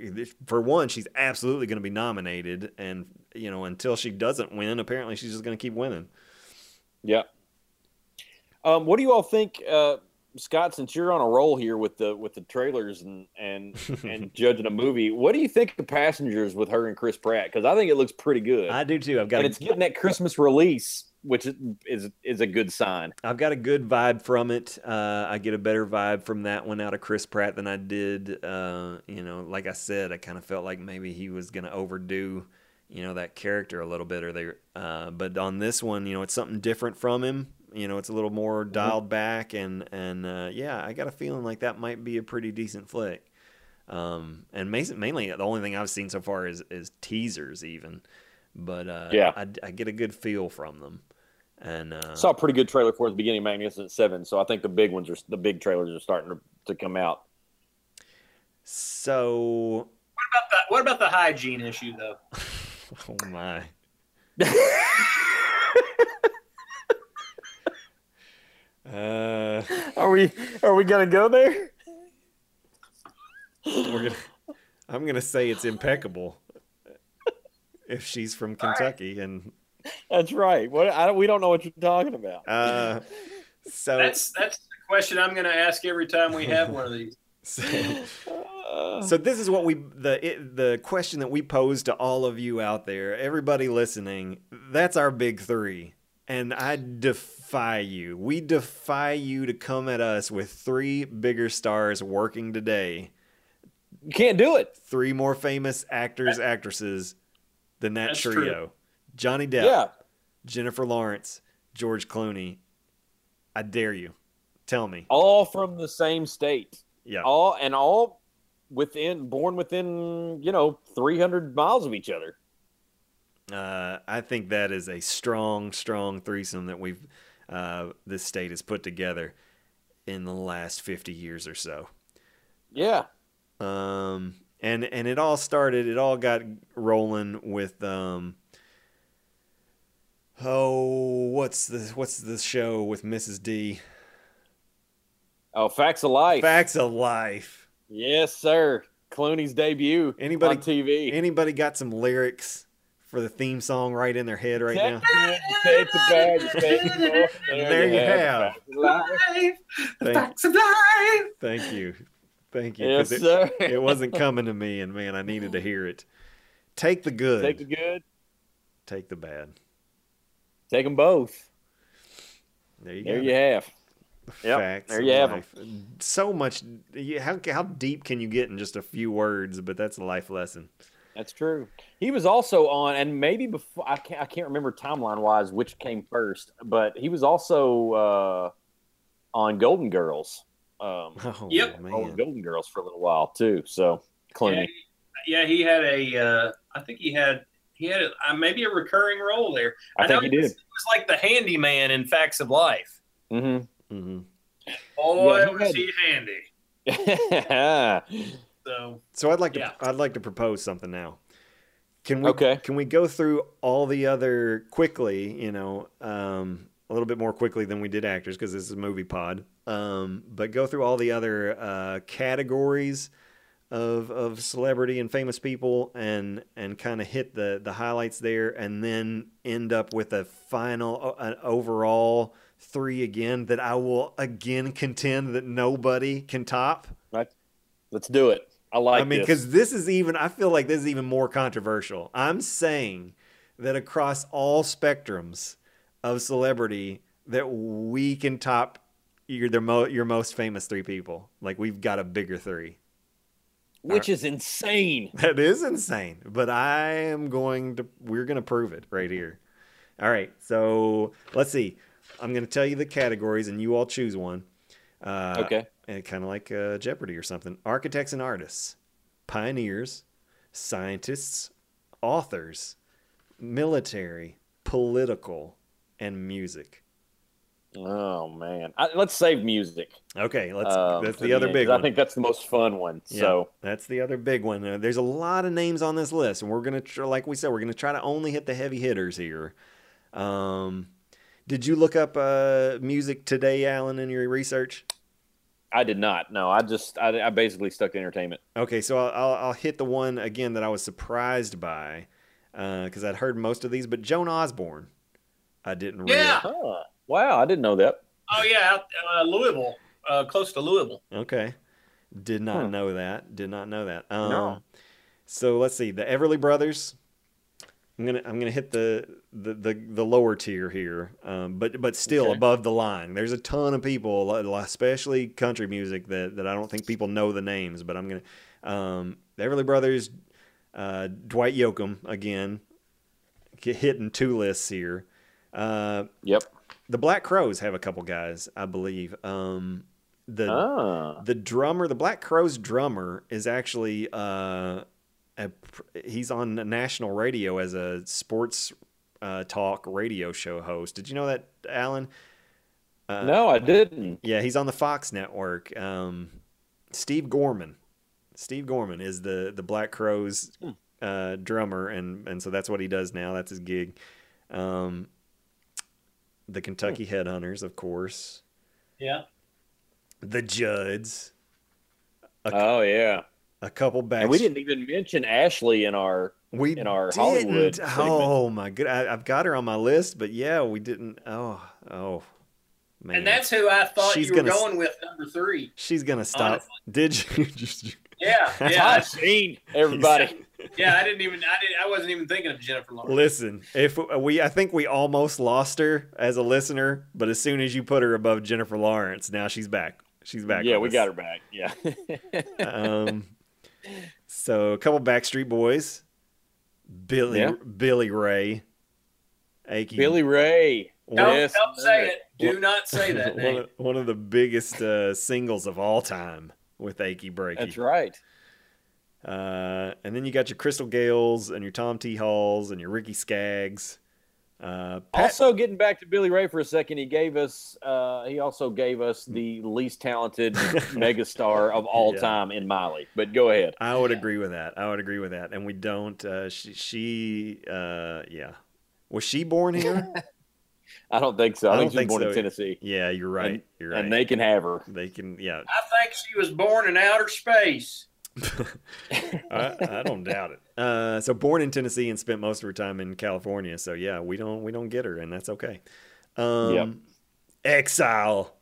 for one she's absolutely going to be nominated and you know until she doesn't win apparently she's just going to keep winning. Yeah. Um, what do you all think, uh, Scott? Since you're on a roll here with the with the trailers and and and [laughs] judging a movie, what do you think of Passengers with her and Chris Pratt? Because I think it looks pretty good, I do too. I've got and a, it's getting that Christmas release, which is is, is a good sign. I've got a good vibe from it. Uh, I get a better vibe from that one out of Chris Pratt than I did. Uh, you know, like I said, I kind of felt like maybe he was going to overdo, you know, that character a little bit. Or they, uh, but on this one, you know, it's something different from him. You know, it's a little more dialed back, and and uh, yeah, I got a feeling like that might be a pretty decent flick. Um, and ma- mainly the only thing I've seen so far is is teasers, even. But uh, Yeah. I, I get a good feel from them. And uh, Saw a pretty good trailer for the beginning of Magnificent Seven, so I think the big ones are the big trailers are starting to, to come out. So, What about the what about the hygiene issue though? [laughs] oh my. [laughs] uh, Are we are we gonna go there? we're gonna, I'm gonna say it's impeccable. If she's from Kentucky, and That's right. What I we don't know what you're talking about. uh, so, That's that's the question I'm going to ask every time we have one of these. [laughs] so So this is what we the it, the question that we pose to all of you out there, everybody listening. That's our big three, and I defy you. We defy you to come at us with three bigger stars working today, you can't do it. three more famous actors actresses than that That's trio: true. Johnny Depp, Yeah. Jennifer Lawrence, George Clooney. I dare you, tell me. All from the same state. Yeah, All and all within born within, you know, 300 miles of each other. Uh, I think that is a strong, strong threesome that we've uh, this state has put together in the last fifty years or so. Yeah. Um, and and it all started. It all got rolling with um, Oh, what's the what's the show with Mrs. D? Oh, Facts of Life. Facts of Life. Yes, sir. Clooney's debut Anybody on TV. Anybody got some lyrics for the theme song right in their head right now? Take the bag, take the ball. There you have. Facts of Life. Thank- facts of life. Thank you. Thank you. Yes, it, sir. it wasn't coming to me, and man, I needed to hear it. Take the good, Take the good. take the bad. Take them both. There you go. There go. you have. Yep, Facts there you have life. So much. How how deep can you get in just a few words? But that's a life lesson. That's true. He was also on, and maybe before I can't I can't remember timeline wise which came first, but he was also uh, on Golden Girls. Um, [laughs] Oh Yep. on. Golden Girls for a little while too. So Yeah, Clooney. yeah, he had a. Uh, I think he had he had a, uh, maybe a recurring role there. I, think know he was, did. he was like the handyman in Facts of Life. hmm hmm Boy, Yeah, he was had- he handy. [laughs] [laughs] So So I'd like to I'd like to propose something now. Can we Okay. can we go through all the other quickly, you know, um, a little bit more quickly than we did actors because this is a movie pod. Um, but go through all the other uh, categories of of celebrity and famous people and and kind of hit the the highlights there and then end up with a final an overall three again that I will again contend that nobody can top. Let's do it. I like I mean, because this is even, I feel like this is even more controversial. I'm saying that across all spectrums of celebrity, that we can top your the mo- your most famous three people. Like we've got a bigger three. which is insane. [laughs] That is insane, but I am going to. We're going to prove it right here. All right, so let's see. I'm going to tell you the categories, and you all choose one. Uh, Okay. And kind of like uh, Jeopardy or something. Architects and artists, pioneers, scientists, authors, military, political, and music. Oh man, I, let's save music. Okay, let's. um, that's the other end, big one. I think that's the most fun one. Yeah, So that's the other big one. Uh, there's a lot of names on this list, and we're gonna, tr- like we said, we're gonna try to only hit the heavy hitters here. Um, did you look up uh, music today, Alan, in your research? I did not. No, I just I, I basically stuck to entertainment. Okay, so I'll, I'll, I'll hit the one again that I was surprised by because I'd heard most of these, but Joan Osborne, I didn't. Really. Yeah. Huh. Wow, I didn't know that. oh yeah, uh, Louisville, uh, close to Louisville. Okay. Did not Hmm. know that. Did not know that. Um, No. So let's see. The Everly Brothers. I'm gonna I'm gonna hit the the the, the lower tier here, um, but but still Okay. above the line. There's a ton of people, especially country music, that, that I don't think people know the names. But I'm gonna um, the Everly Brothers, uh, Dwight Yoakam again, hitting two lists here. Uh, Yep. the Black Crowes have a couple guys, I believe. Um, the Ah. the drummer, the Black Crowes drummer, is actually uh, a, he's on national radio as a sports uh, talk radio show host. Did you know that, Alan? Uh, no, I didn't. Yeah, he's on the Fox network. Um, Steve Gorman. Steve Gorman is the the Black Crowes uh, drummer, and and so that's what he does now. That's his gig. Um, the Kentucky Headhunters, of course. Yeah. The Judds. A, Oh yeah. a couple back. And we didn't even mention Ashley in our We in our didn't. Hollywood segment. Oh my good! I, I've got her on my list, but yeah, we didn't. Oh, oh, man. And that's who I thought She's you were gonna s- going with, number three. she's gonna stop. honestly. Did you? [laughs] Just, Yeah, [laughs] yeah, I've seen everybody. yeah. I didn't even, I didn't, I wasn't even thinking of Jennifer Lawrence. Listen, if we, I think we almost lost her as a listener, but as soon as you put her above Jennifer Lawrence, now she's back. She's back. yeah, we us. got her back. Yeah. [laughs] um, so a couple Backstreet Boys, Billy Yeah. Billy Ray, Achy, Billy Ray. Don't, Yes, don't say it. Do not say that [laughs] one, name. of, one of the biggest uh, singles of all time with Achy Breaky. That's right. Uh, and then you got your Crystal Gayles and your Tom T. Halls and your Ricky Skaggs. Uh, Pat- Also, getting back to Billy Ray for a second, he gave us. Uh, he also gave us the least talented [laughs] megastar of all Yeah. time in Miley. But go ahead. I would agree with that. I would agree with that. And we don't. Uh, she, she uh, yeah, Was she born here? [laughs] I don't think so. I, I think don't she's think born so. in Tennessee, yeah, you're right. And- you're right. and they can have her. they can, yeah. I think she was born in outer space. [laughs] I, I don't doubt it. Uh, so born in Tennessee and spent most of her time in California. So yeah, we don't we don't get her, and that's okay. Um, Yep. Exile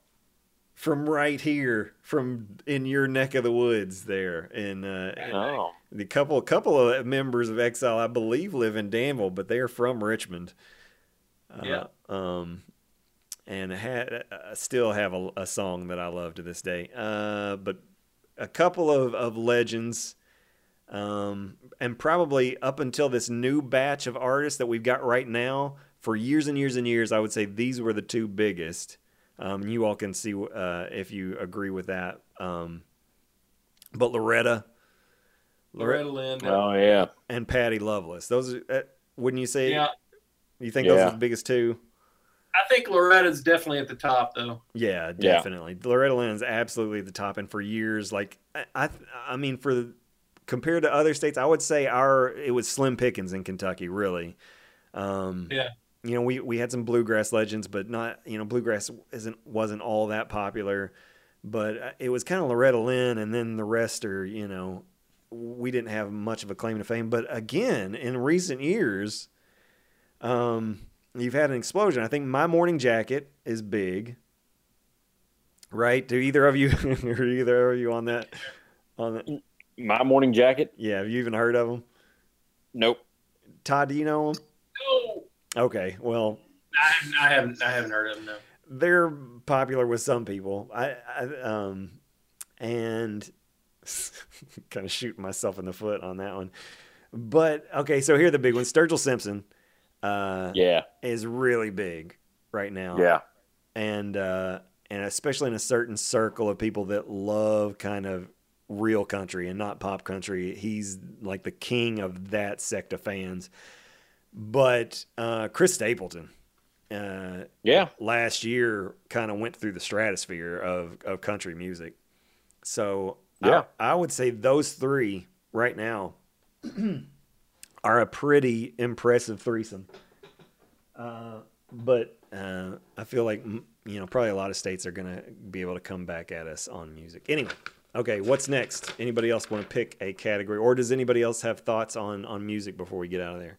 from right here, from in your neck of the woods, there, and uh, Oh, the couple couple of members of Exile, I believe, live in Danville, but they are from Richmond. Uh, Yeah. Um, and had uh, still have a, a song that I love to this day. Uh, but a couple of of legends, um, and probably up until this new batch of artists that we've got right now, for years and years and years, I would say these were the two biggest. Um, you all can see uh, if you agree with that. Um, but Loretta, Loretta Lynn. oh yeah. and Patty Loveless. Those uh, wouldn't you say? Yeah, You think those are the biggest two? I think Loretta's definitely at the top though. Yeah, Yeah. definitely. Loretta Lynn's absolutely at the top, and for years, like I, I, I mean, for the, compared to other states, I would say our it was slim pickings in Kentucky, really. Um, Yeah. You know, we we had some bluegrass legends, but not you know bluegrass isn't wasn't all that popular, but uh, it was kind of Loretta Lynn, and then the rest are you know we didn't have much of a claim to fame. But again, in recent years, um, you've had an explosion. I think my morning jacket is big. Right? Do either of you [laughs] are either of you on that on that? My morning jacket. Yeah, have you even heard of them? Nope. Todd, do you know them? No, Okay, well, I, I haven't. I haven't heard of them. No. they're popular with some people. I, I um, and [laughs] kind of shooting myself in the foot on that one. But okay, so here are the big ones. Sturgill Simpson, uh, Yeah. is really big right now. Yeah. and uh, and especially in a certain circle of people that love kind of real country and not pop country. He's like the king of that sect of fans. But uh, Chris Stapleton, uh, Yeah. last year kind of went through the stratosphere of, of country music. So Yeah. I, I would say those three right now [clears throat] are a pretty impressive threesome. Uh, but uh, I feel like you know probably a lot of states are gonna be able to come back at us on music. Anyway, okay, what's next? Anybody else want to pick a category, or does anybody else have thoughts on on music before we get out of there?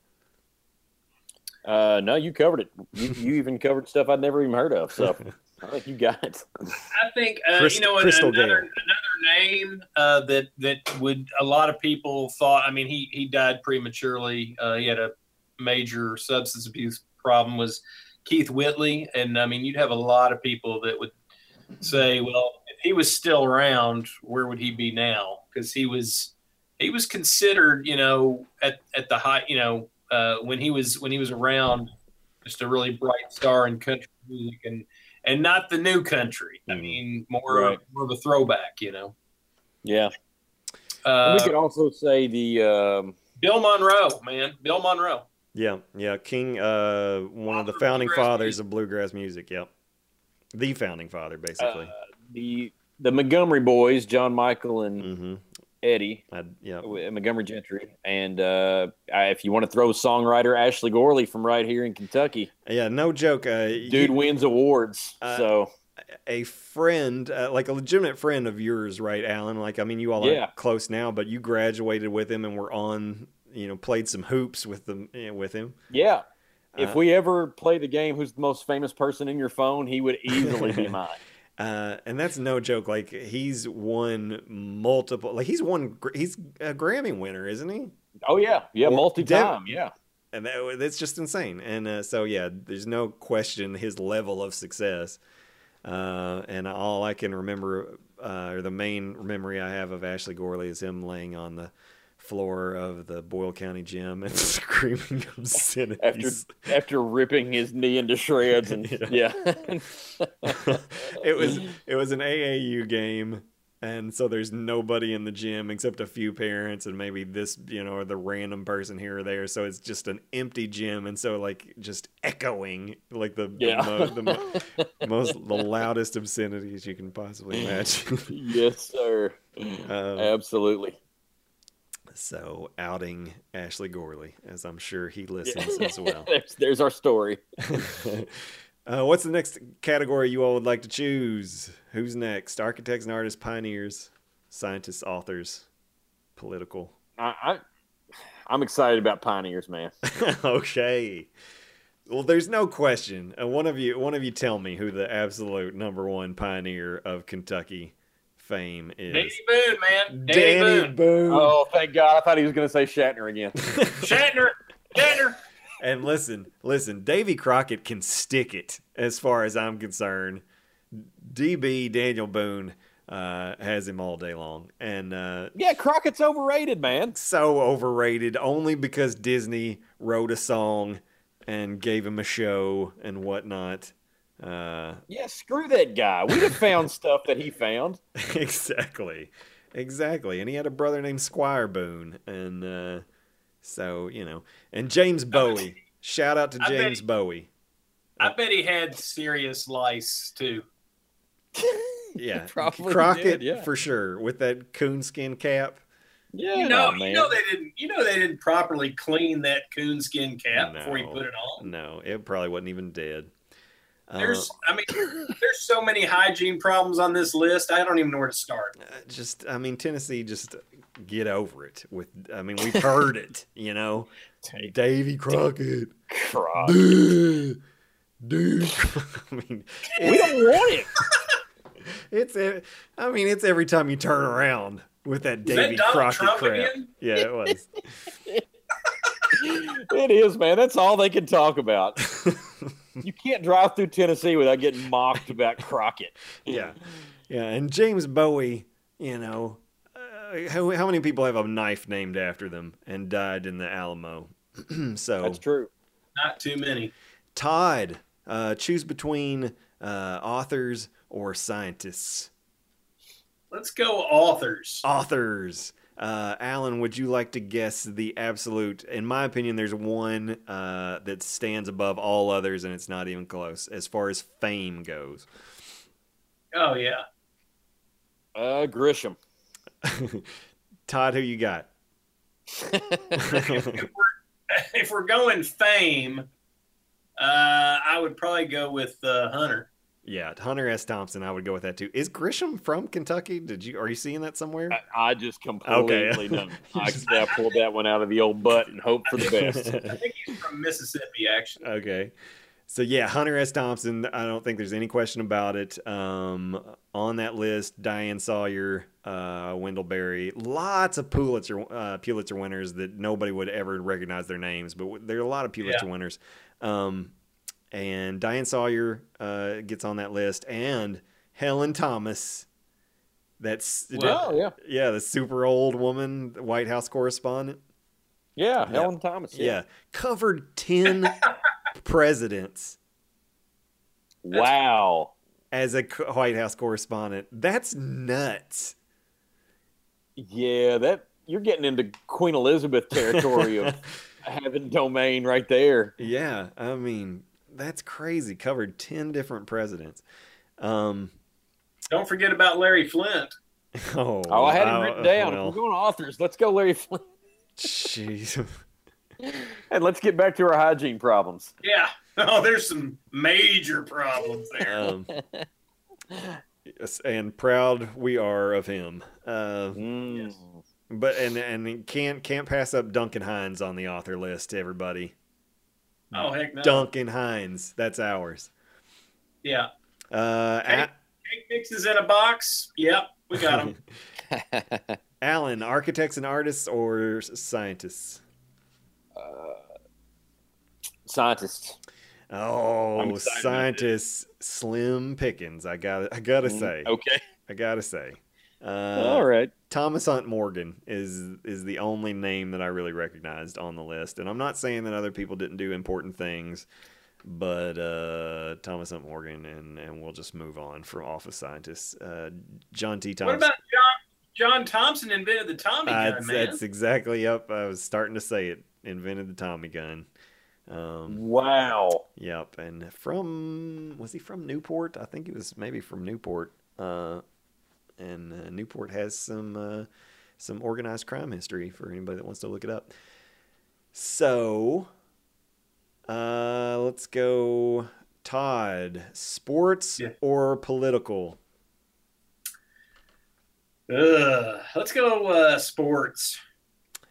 Uh, no, you covered it. You, you even covered stuff I'd never even heard of. So [laughs] [laughs] I think you got it. I think uh, Crystal- you know an- Crystal another Gayle. another name uh, that that would a lot of people thought. I mean, he he died prematurely. Uh, he had a major substance abuse problem. Was Keith Whitley, and I mean, you'd have a lot of people that would say, well, if he was still around, where would he be now? Because he was he was considered, you know, at at the high, you know, uh, when he was when he was around, just a really bright star in country music and and not the new country. I Mhm. mean, more Right. more of a throwback, you know. Yeah. Uh, we could also say the um, Bill Monroe, man, Bill Monroe. Yeah, yeah, King, uh, one of the Father of founding bluegrass fathers music. of bluegrass music. Yep, the founding father, basically. uh, the the Montgomery boys, John Michael and mm-hmm. Eddie. I, yeah, uh, Montgomery Gentry, and uh, I- if you want to throw songwriter Ashley Gorley from right here in Kentucky, yeah, no joke. Uh, dude you- wins awards. Uh, so a friend, uh, like a legitimate friend of yours, right, Alan? Like, I mean, you all Yeah. are close now, but you graduated with him and were on, you know, played some hoops with them eh, with him. yeah, if Uh, we ever play the game, who's the most famous person in your phone? He would easily be [laughs] mine. Uh, and that's no joke. Like he's won multiple. Like he's won. He's a Grammy winner, isn't he? Oh yeah, yeah, Well, multi-time. Dev- yeah, and that, that's just insane. And uh, so yeah, there's no question his level of success. Uh, and all I can remember, uh, or the main memory I have of Ashley Gorley is him laying on the floor of the Boyle County gym and [laughs] screaming after obscenities. after ripping his knee into shreds, and [laughs] Yeah. yeah, [laughs] it was it was an AAU game. And so there's nobody in the gym except a few parents and maybe this, you know, or the random person here or there. So it's just an empty gym, and so like just echoing like the Yeah. the, mo- the mo- most the loudest obscenities you can possibly imagine. yes, sir, Um, absolutely. So outing Ashley Gorley, as I'm sure he listens as [laughs] well. there's, there's our story. [laughs] [laughs] uh, what's the next category you all would like to choose? Who's next? Architects and artists, pioneers, scientists, authors, political. I, I I'm excited about pioneers, man. okay. Well, there's no question. Uh, one of you, one of you, tell me who the absolute number one pioneer of Kentucky fame is. Danny Boone, man. Danny, Danny Boone. Boone. Oh, thank God! I thought he was going to say Shatner again. [laughs] Shatner. Shatner. And listen, listen, Davy Crockett can stick it as far as I'm concerned. DB Daniel Boone uh, has him all day long, and uh, yeah, Crockett's overrated, man. so overrated only because Disney wrote a song and gave him a show and whatnot. Uh, Yeah, screw that guy. We'd have found [laughs] stuff that he found. exactly, exactly. And he had a brother named Squire Boone, and uh, so you know, and James Bowie. Shout out to I James he- Bowie. I bet he had serious lice too. [laughs] Yeah, probably Crockett did, yeah. for sure with that coonskin cap. Yeah, You know, man. you know they didn't. You know they didn't properly clean that coonskin cap before you put it on. No, it probably wasn't even dead. Uh, There's, I mean, there's so many hygiene problems on this list. I don't even know where to start. uh, just, I mean, Tennessee, just get over it. With, I mean, we've heard it. [laughs] You know, Davy Crockett, Croc. dude, dude. [laughs] I mean, We don't want it. [laughs] it's, I mean, it's every time you turn around with that Davy Donald Crockett Trump crap. again? Yeah, it was. It is, man. That's all they can talk about. You can't drive through Tennessee without getting mocked about Crockett. yeah, yeah. And James Bowie, you know, uh, how, how many people have a knife named after them and died in the Alamo? [clears throat] so That's true. Not too many. Todd, uh, choose between uh, authors or scientists. Let's go authors. Authors. Uh, Alan, would you like to guess the absolute? In my opinion, there's one uh, that stands above all others, and it's not even close as far as fame goes. Oh yeah. Uh, Grisham. [laughs] Todd, who you got? [laughs] If we're going fame, uh, I would probably go with uh, Hunter. Yeah, Hunter S. Thompson. I would go with that too. Is Grisham from Kentucky? Did you are you seeing that somewhere? I, I just completely Okay. know. [laughs] I, I pulled that one out of the old butt and hope for the best. [laughs] I think he's from Mississippi, actually. okay. So yeah, Hunter S. Thompson. I don't think there's any question about it. Um, on that list, Diane Sawyer, uh, Wendell Berry, lots of Pulitzer uh, Pulitzer winners that nobody would ever recognize their names, but there are a lot of Pulitzer Yeah. winners. Um, and Diane Sawyer uh, gets on that list, and Helen Thomas. That's Oh yeah, yeah, the super old woman, White House correspondent. yeah. Helen Thomas. Yeah, covered ten [laughs] presidents Wow. as a White House correspondent. That's nuts. Yeah, that you're getting into Queen Elizabeth territory of [laughs] having domain right there. Yeah, I mean that's crazy. Covered ten different presidents. Um, Don't forget about Larry Flynt. [laughs] oh, Oh, I had him written down. well, If we're going to authors. Let's go, Larry Flynt, Jeez. [laughs] [laughs] and let's get back to our hygiene problems. Yeah. Oh, there's some major problems there. Um, yes, and proud we are of him. Uh, Mm. but and and can't can't pass up Duncan Hines on the author list. Everybody, Oh heck no. Duncan Hines, that's ours. Yeah. Uh, Hey. A- Cake mixes in a box. Yep, we got them. [laughs] [laughs] Alan, architects and artists or s- scientists? Scientists. Oh, excited about this. scientists, slim pickings. I got I gotta say, Mm, Okay. I gotta say. Uh, All right. Thomas Hunt Morgan is is the only name that I really recognized on the list, and I'm not saying that other people didn't do important things, but uh, Thomas Hunt Morgan, and and we'll just move on from office scientists. Uh, John T. What about John? John Thompson invented the Tommy gun, that's, man. that's exactly up. I was starting to say it. Invented the Tommy gun. Um, Wow. Yep, and from was he from Newport? I think he was maybe from Newport. Uh, and uh, Newport has some uh, some organized crime history for anybody that wants to look it up. So, uh, let's go. Todd, sports Yeah. or political? Ugh. Let's go uh, sports.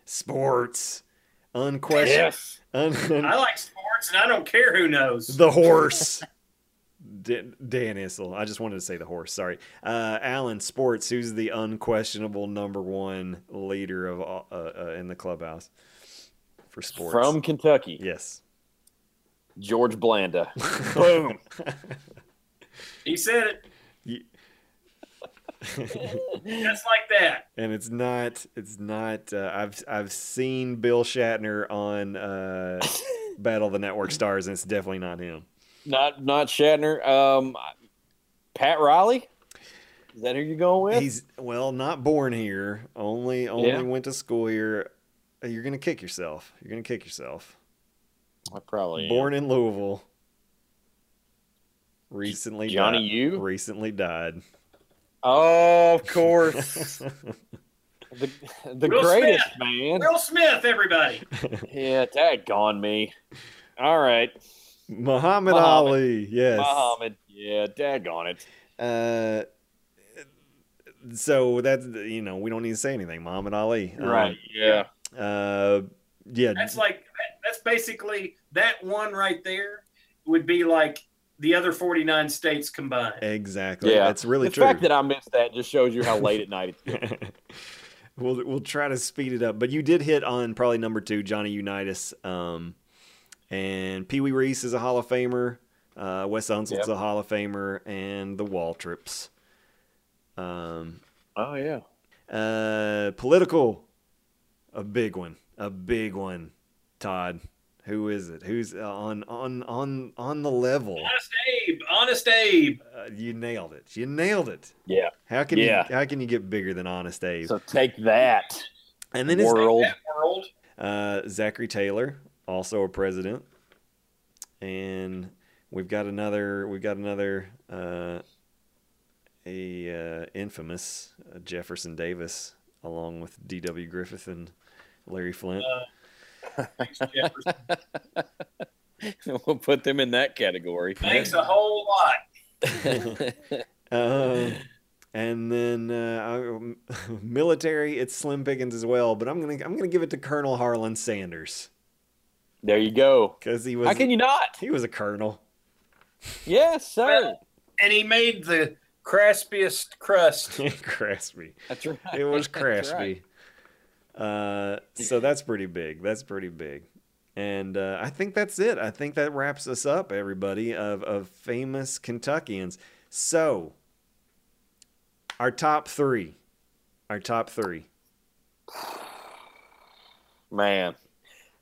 Sports. Unquestioned. Yes. Un- I like sports, and I don't care who knows. the horse. [laughs] Dan, Dan Issel. I just wanted to say the horse. Sorry. Uh, Alan, sports. Who's the unquestionable number one leader of all- uh, uh, in the clubhouse for sports? From Kentucky, yes. George Blanda. [laughs] Boom. [laughs] He said it Ye- [laughs] just like that. and it's not. It's not. Uh, I've I've seen Bill Shatner on uh, Battle of the Network Stars, and it's definitely not him. Not not Shatner. Um, Pat Riley. Is that who you're going with? He's well, not born here. Only only Yeah. went to school here. Uh, You're gonna kick yourself. You're gonna kick yourself. I probably am. Born in Louisville. Recently, Johnny died. U? recently died. Oh, of course. [laughs] the the Will greatest Smith. man. Will Smith, everybody. [laughs] Yeah, tag gone me. All right, Muhammad, Muhammad. Ali. Yes. Muhammad. Yeah, dag on it. Uh, so that's you know we don't need to say anything. Muhammad Ali. Um, Right. Yeah. Uh, yeah. That's like that's basically that one right there would be like the other 49 states combined. exactly. Yeah. That's really the true. The fact that I missed that just shows you how late at night it's. [laughs] [laughs] we'll we'll try to speed it up, but you did hit on probably number two, Johnny Unitas, um, and Pee Wee Reese is a Hall of Famer. Uh, Wes Unseld's Yep. a Hall of Famer, and the Waltrips. Um, Oh yeah. uh, political, a big one, a big one. Todd, who is it? Who's on on on on the level? Honest Abe, Honest Abe. Uh, you nailed it. You nailed it. Yeah. How can Yeah. you how can you get bigger than Honest Abe? So take that, and then his world. World. Uh, Zachary Taylor, also a president, and we've got another. We've got another. Uh, a uh, infamous uh, Jefferson Davis, along with D.W. Griffith and Larry Flynt. Thanks, [laughs] we'll put them in that category. Thanks a whole lot. [laughs] Um, and then uh, I- [laughs] military, it's Slim Pickens as well. But I'm gonna I'm gonna give it to Colonel Harlan Sanders there you go. because he was How can you not? he was a colonel. Yes, sir. And he made the craspiest crust. [laughs] Crispy. That's right. it was [laughs] That's crispy. right. Uh, so that's pretty big. That's pretty big. And uh, I think that's it. I think that wraps us up, everybody, of, of famous Kentuckians. So, our top three. Our top three. Man,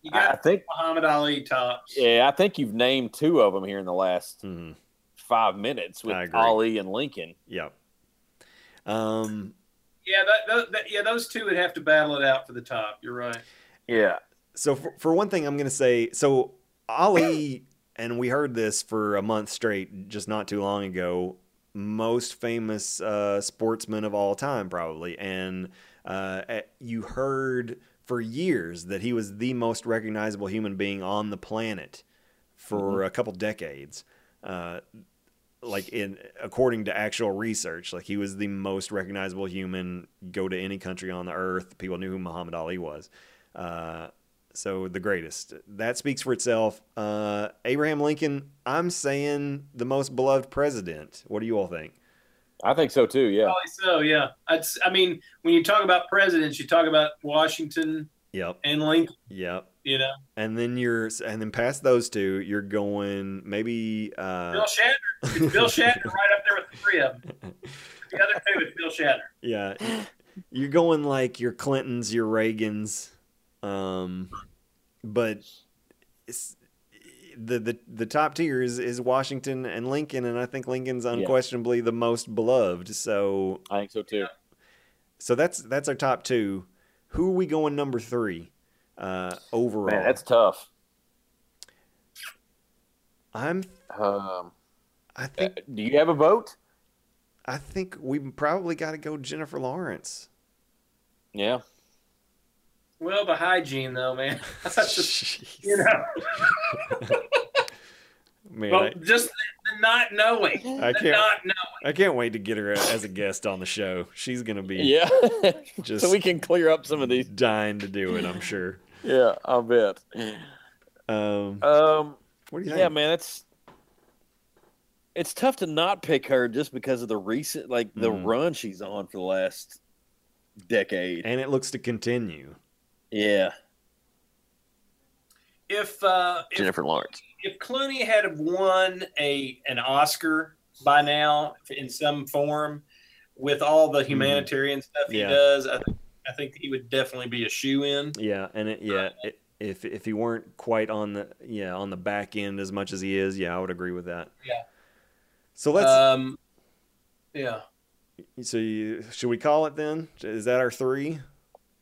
You I I think Muhammad Ali tops. yeah, I think you've named two of them here in the last Mhm. five minutes with Ali and Lincoln. Yep. Um, Yeah, that, that, that- yeah, those two would have to battle it out for the top. You're right. Yeah, so, for, for one thing, I'm going to say so Ali, and we heard this for a month straight just not too long ago, most famous uh, sportsman of all time, probably. And uh, eh, you heard for years that he was the most recognizable human being on the planet for a couple decades. Uh, like in according to actual research, like he was the most recognizable human. Go to any country on the earth, people knew who Muhammad Ali was. Uh, so the greatest. That speaks for itself. Uh, Abraham Lincoln. I'm saying the most beloved president. What do you all think? I think so too. Yeah, Probably so, yeah. I'd, mean, when you talk about presidents, you talk about Washington Yep. and Lincoln, Yep. you know. And then you're, and then past those two, you're going maybe. Uh, Bill Shatner. It's Bill Shatner [laughs] right up there with the three of them. The other two is Bill Shatner. Yeah, you're going like your Clintons, your Reagans, um, but it's, the the the top tier is, is Washington and Lincoln, and I think Lincoln's unquestionably the most beloved. So I think so too. so that's that's our top two. Who are we going number three uh, overall? Man, that's tough. I'm Um, I think do you have a vote? I think we probably got to go Jennifer Lawrence. Yeah. Well, the hygiene though, man. [laughs] That's just, you know, [laughs] Man, well, I, just the not knowing, I can't. not knowing. I can't wait to get her as a guest on the show. She's gonna be Yeah. [laughs] just so we can clear up some of these. dying to do it. I'm sure. Yeah, I'll bet. Um, Um, what do you think? yeah, man, it's it's tough to not pick her just because of the recent, like the Mhm. run she's on for the last decade. And it looks to continue. Yeah, If uh, if, Jennifer Lawrence. if Clooney had won a an Oscar by now in some form, with all the humanitarian stuff he Mm-hmm. Yeah. does, I think I think he would definitely be a shoe in. Yeah, and it, yeah, it, if if he weren't quite on the yeah on the back end as much as he is, yeah, I would agree with that. Yeah. So let's. Um, yeah. so you, should we call it then? Is that our three?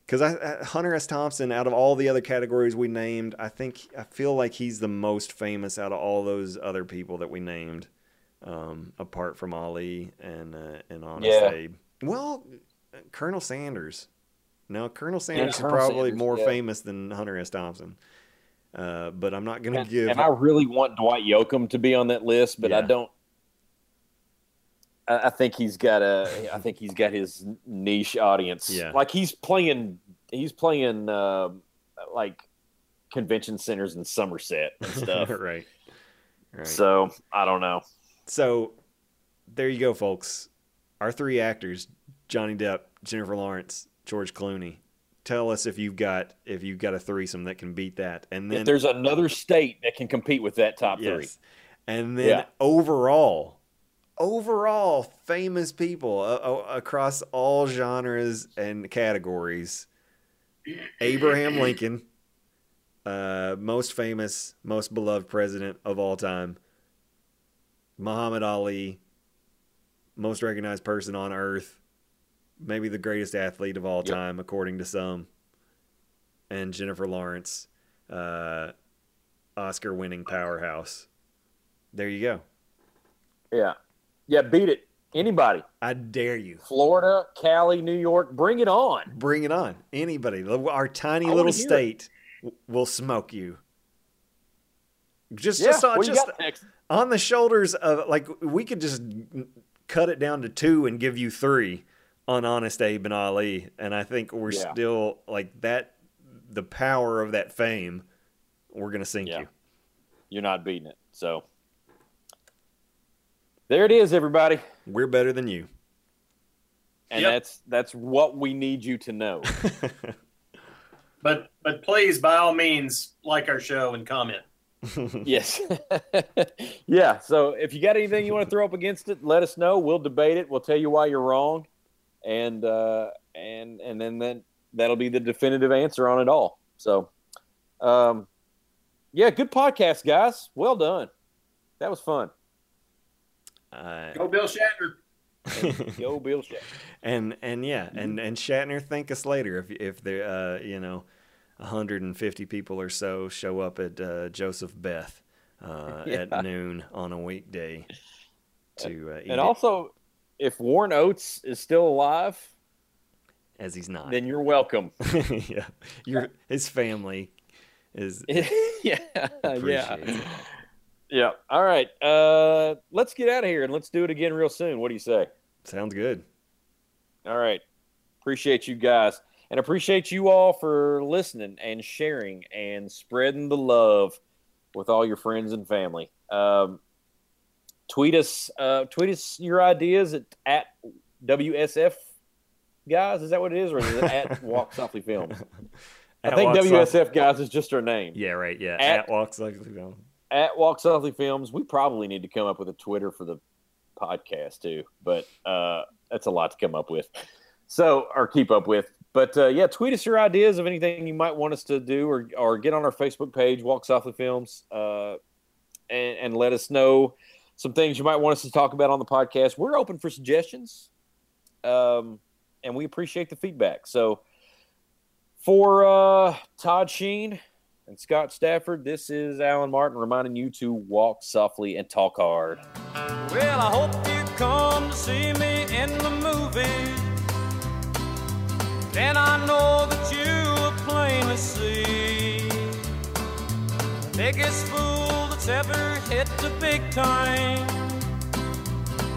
Because I, I- Hunter S. Thompson, out of all the other categories we named, I think I feel like he's the most famous out of all those other people that we named, um, apart from Ali and uh, and Honest Yeah. Abe. Well, Colonel Sanders. No, Colonel Sanders is Colonel probably Sanders, more yeah. famous than Hunter S. Thompson. Uh, but I'm not going to give. and I really want Dwight Yoakam to be on that list, but I don't. I, think he's got a. I think he's got his niche audience. Yeah. like he's playing. He's playing uh, like convention centers in Somerset and [laughs] stuff. right. Right. So I don't know. So there you go, folks. Our three actors: Johnny Depp, Jennifer Lawrence, George Clooney. Tell us if you've got if you've got a threesome that can beat that, and then if there's another state that can compete with that top three, yes, and then Yeah. overall, overall famous people uh, across all genres and categories. Abraham Lincoln, uh, most famous, most beloved president of all time. Muhammad Ali, most recognized person on earth, maybe the greatest athlete of all Yep. time, according to some. And Jennifer Lawrence, uh, Oscar winning powerhouse. There you go. yeah, yeah, beat it. Anybody, I dare you. Florida, Cali, New York, bring it on. Bring it on. Anybody. Our tiny I little it. state will smoke you. Just, Yeah, just, on, what just on the shoulders of like we could just cut it down to two and give you three on Honest Abe and Ali, and I think we're Yeah. still like that. The power of that fame, we're gonna sink Yeah. you. You're not beating it. So there it is, everybody. We're better than you. And Yep. that's that's what we need you to know. [laughs] But but please, by all means, like our show and comment. [laughs] yes. [laughs] yeah. So if you got anything you want to throw up against it, let us know. We'll debate it. We'll tell you why you're wrong, and uh, and and then then that'll be the definitive answer on it all. So, um, yeah, good podcast, guys. Well done. That was fun. Uh, Go Bill Shatner. [laughs] Go Bill Shatner. and and yeah, and and Shatner, thank us later if if there uh you know, 150 people or so show up at uh, Joseph Beth uh, [laughs] Yeah. at noon on a weekday to uh, eat And it, also, if Warren Oates is still alive, as he's not. then you're welcome. [laughs] yeah, your his family is yeah, yeah, it. Yeah. All right, uh, let's get out of here and let's do it again real soon. What do you say? sounds good. All right, appreciate you guys and appreciate you all for listening and sharing and spreading the love with all your friends and family. Um, tweet us, uh, tweet us your ideas at at WSF guys. Is that what it is, or is it at [laughs] Walk Softly Films? I think WSF Soft- guys is just our name. Yeah, right. Yeah, At- at, Walks Like Film. At Walk Softly Films. We probably need to come up with a Twitter for the podcast too, but uh, that's a lot to come up with. So or keep up with. But uh, yeah, tweet us your ideas of anything you might want us to do, or or get on our Facebook page, Walk Softly Films, uh, and, and let us know some things you might want us to talk about on the podcast. We're open for suggestions, um, and we appreciate the feedback. So for uh, Todd Sheen and Scott Stafford. This is Alan Martin reminding you to walk softly and talk hard. Well, I hope you come to see me in the movie. Then I know that you will plainly see the biggest fool that's ever hit the big time.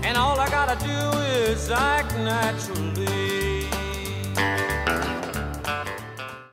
And all I gotta do is act naturally.